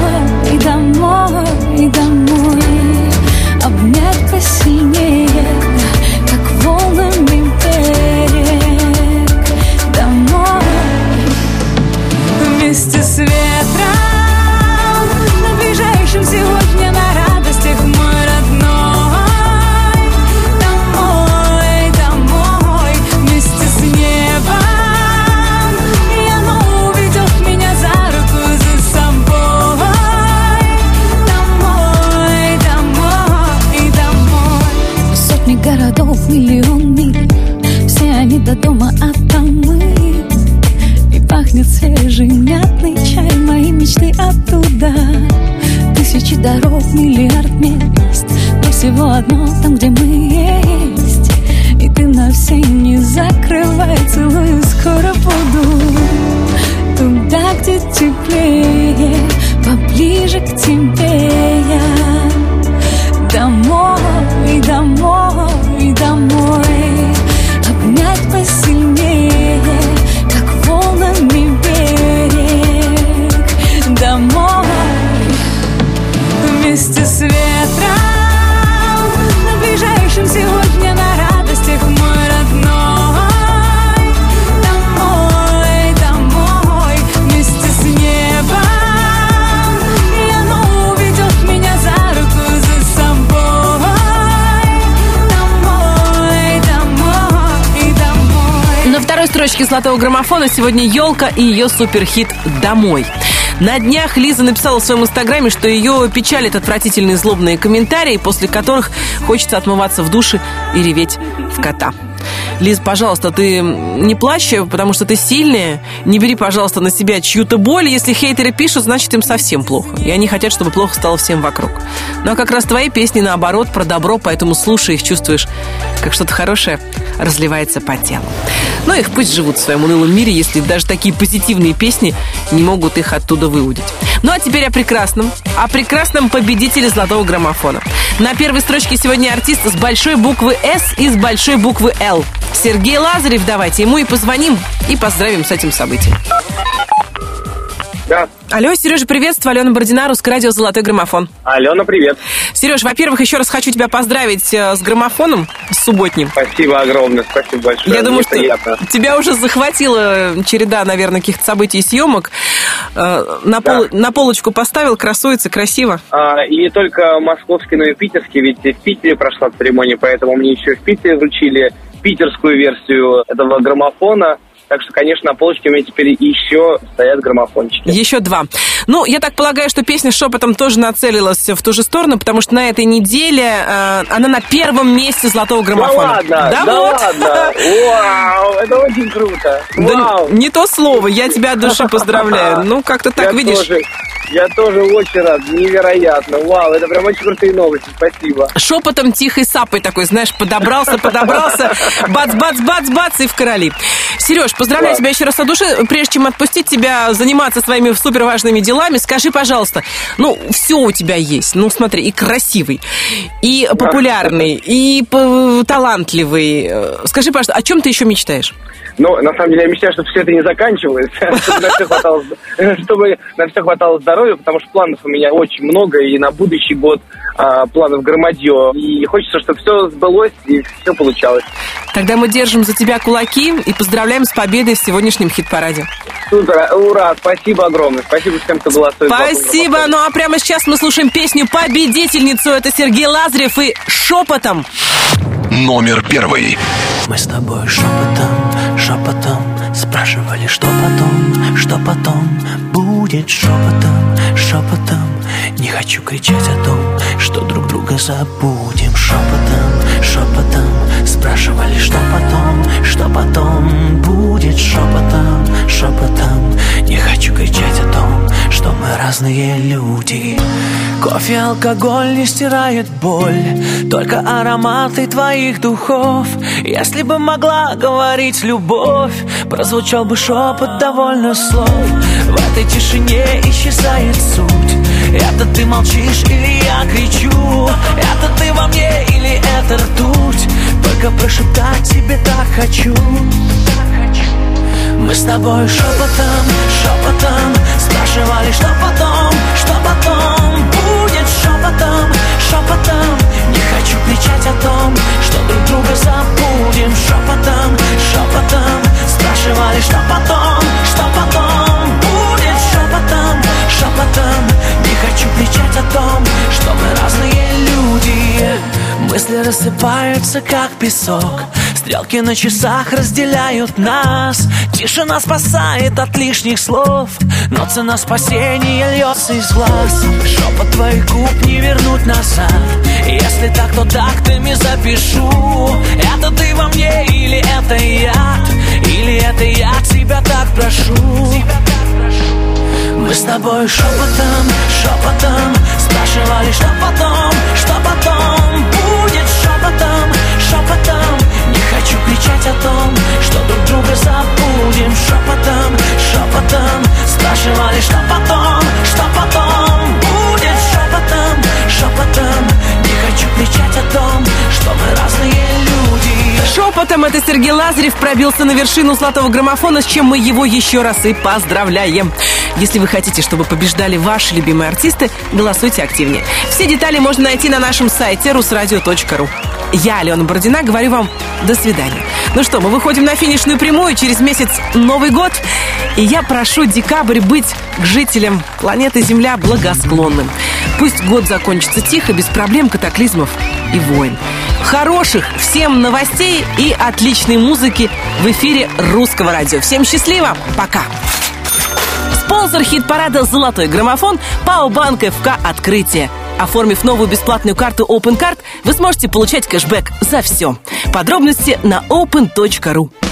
домой, домой вместе с Тысячи дорог, миллиард мест. Но всего одно там, где мы есть. И ты на все не закрывай Целую, скоро буду. Туда, где теплее Поближе к тебе я. Домой, домой, домой. Обнять посильнее Строчке золотого граммофона сегодня елка и ее суперхит «Домой». На днях Лиза написала в своем инстаграме, что ее печалит отвратительные злобные комментарии, после которых хочется отмываться в душе и реветь в кота. Лиз, пожалуйста, ты не плачь, потому что ты сильная. Не бери, пожалуйста, на себя чью-то боль. Если хейтеры пишут, значит им совсем плохо. И они хотят, чтобы плохо стало всем вокруг. Ну а как раз твои песни наоборот про добро, поэтому слушай их, чувствуешь, как что-то хорошее разливается по телу. Ну их пусть живут в своем унылом мире, если даже такие позитивные песни не могут их оттуда выудить. Ну а теперь о прекрасном. О прекрасном победителе золотого граммофона. На первой строчке сегодня артист с большой буквы «С» и с большой буквы «Л». Сергей Лазарев, давайте ему и позвоним, и поздравим с этим событием. Да. Алло, Сережа, приветствую. Алена Бородина, Русское радио «Золотой граммофон». Алена, привет. Сереж, во-первых, еще раз хочу тебя поздравить э, с граммофоном, с субботним. Спасибо огромное, спасибо большое. Я думаю, Мне что приятно. тебя уже захватила череда, наверное, каких-то событий и съемок. Э, На, пол- на полочку поставил, красуется, красиво. А, и не только московский, но и питерский, ведь в Питере прошла церемония, поэтому мне еще в Питере вручили питерскую версию этого граммофона. Так что, конечно, на полочке у меня теперь еще стоят граммофончики. Еще два. Ну, я так полагаю, что песня шепотом тоже нацелилась в ту же сторону, потому что на этой неделе э, она на первом месте золотого граммофона. Да ладно, да, вот. ладно. Вау, это очень круто. Да Вау. не то слово, я тебя от души поздравляю. Ну, как-то так, я видишь. Тоже, я тоже очень рад, невероятно. Вау, это прям очень крутые новости, спасибо. Шепотом тихой сапой такой, знаешь, подобрался, подобрался, бац-бац-бац-бац, и в короли. Сереж, поздравляю Да. тебя еще раз от души. Прежде чем отпустить тебя заниматься своими супер важными делами, скажи, пожалуйста, ну, все у тебя есть. Ну, смотри, и красивый, и популярный, и талантливый. Э, Скажи, пожалуйста, о чем ты еще мечтаешь? Но на самом деле я мечтаю, чтобы все это не заканчивалось, чтобы на все хватало, чтобы на все хватало здоровья, потому что планов у меня очень много, и на будущий год а, планов громадье. И хочется, чтобы все сбылось и все получалось. Тогда мы держим за тебя кулаки и поздравляем с победой в сегодняшнем хит-параде. Супер, ура, спасибо огромное. Спасибо всем, кто голосует. Спасибо. Ну а прямо сейчас мы слушаем песню победительницу. Это Сергей Лазарев и шепотом. Номер первый. Мы с тобой шепотом, шепотом Спрашивали, что потом, что потом Будет шепотом, шепотом. Не хочу кричать о том, что друг друга забудем. Шепотом, шепотом Спрашивали, что потом, что потом Будет шепотом, шепотом. Не хочу кричать о том, что мы разные люди. Кофе, алкоголь не стирает боль Только ароматы твоих духов. Если бы могла говорить любовь Прозвучал бы шепот довольно слов. В этой тишине исчезает суть. Это ты молчишь или я кричу? Это ты во мне или это ртуть? Только прошептать тебе так хочу. Мы с тобой шепотом, шепотом Спрашивали, что потом, что потом? Будет шепотом, шепотом. Не хочу кричать о том, что друг друга забудем. Шепотом, шепотом. Спрашивали, что потом, что потом? Будет шепотом, шепотом. Не хочу кричать о том, что мы разные люди. Мысли рассыпаются, как песок. Стрелки на часах разделяют нас. Тишина спасает от лишних слов. Но цена спасения льется из глаз. Шепот твоих губ не вернуть назад. Если так, то тактами запишу. Это ты во мне или это яд Или ли это я тебя так прошу? Мы с тобой шепотом, шепотом Спрашивали, что потом, что потом? Будет шепотом, шепотом Не хочу кричать о том, что друг друга забудем. Шепотом, шепотом Спрашивали, что потом, что потом? Будет шепотом, шепотом Не хочу кричать о том, что мы разные люди. Шепотом это Сергей Лазарев пробился на вершину золотого граммофона, с чем мы его еще раз и поздравляем. Если вы хотите, чтобы побеждали ваши любимые артисты, голосуйте активнее. Все детали можно найти на нашем сайте rusradio.ru. Я, Алена Бородина, говорю вам до свидания. Ну что, мы выходим на финишную прямую, через месяц Новый год. И я прошу декабрь быть жителям планеты Земля благосклонным. Пусть год закончится тихо, без проблем, катаклизмов и войн. Хороших всем новостей и отличной музыки в эфире Русского радио. Всем счастливо, пока! Спонсор хит-парада «Золотой граммофон» ПАО «Банк ФК Открытие». Оформив новую бесплатную карту OpenCard, вы сможете получать кэшбэк за все. Подробности на open.ru.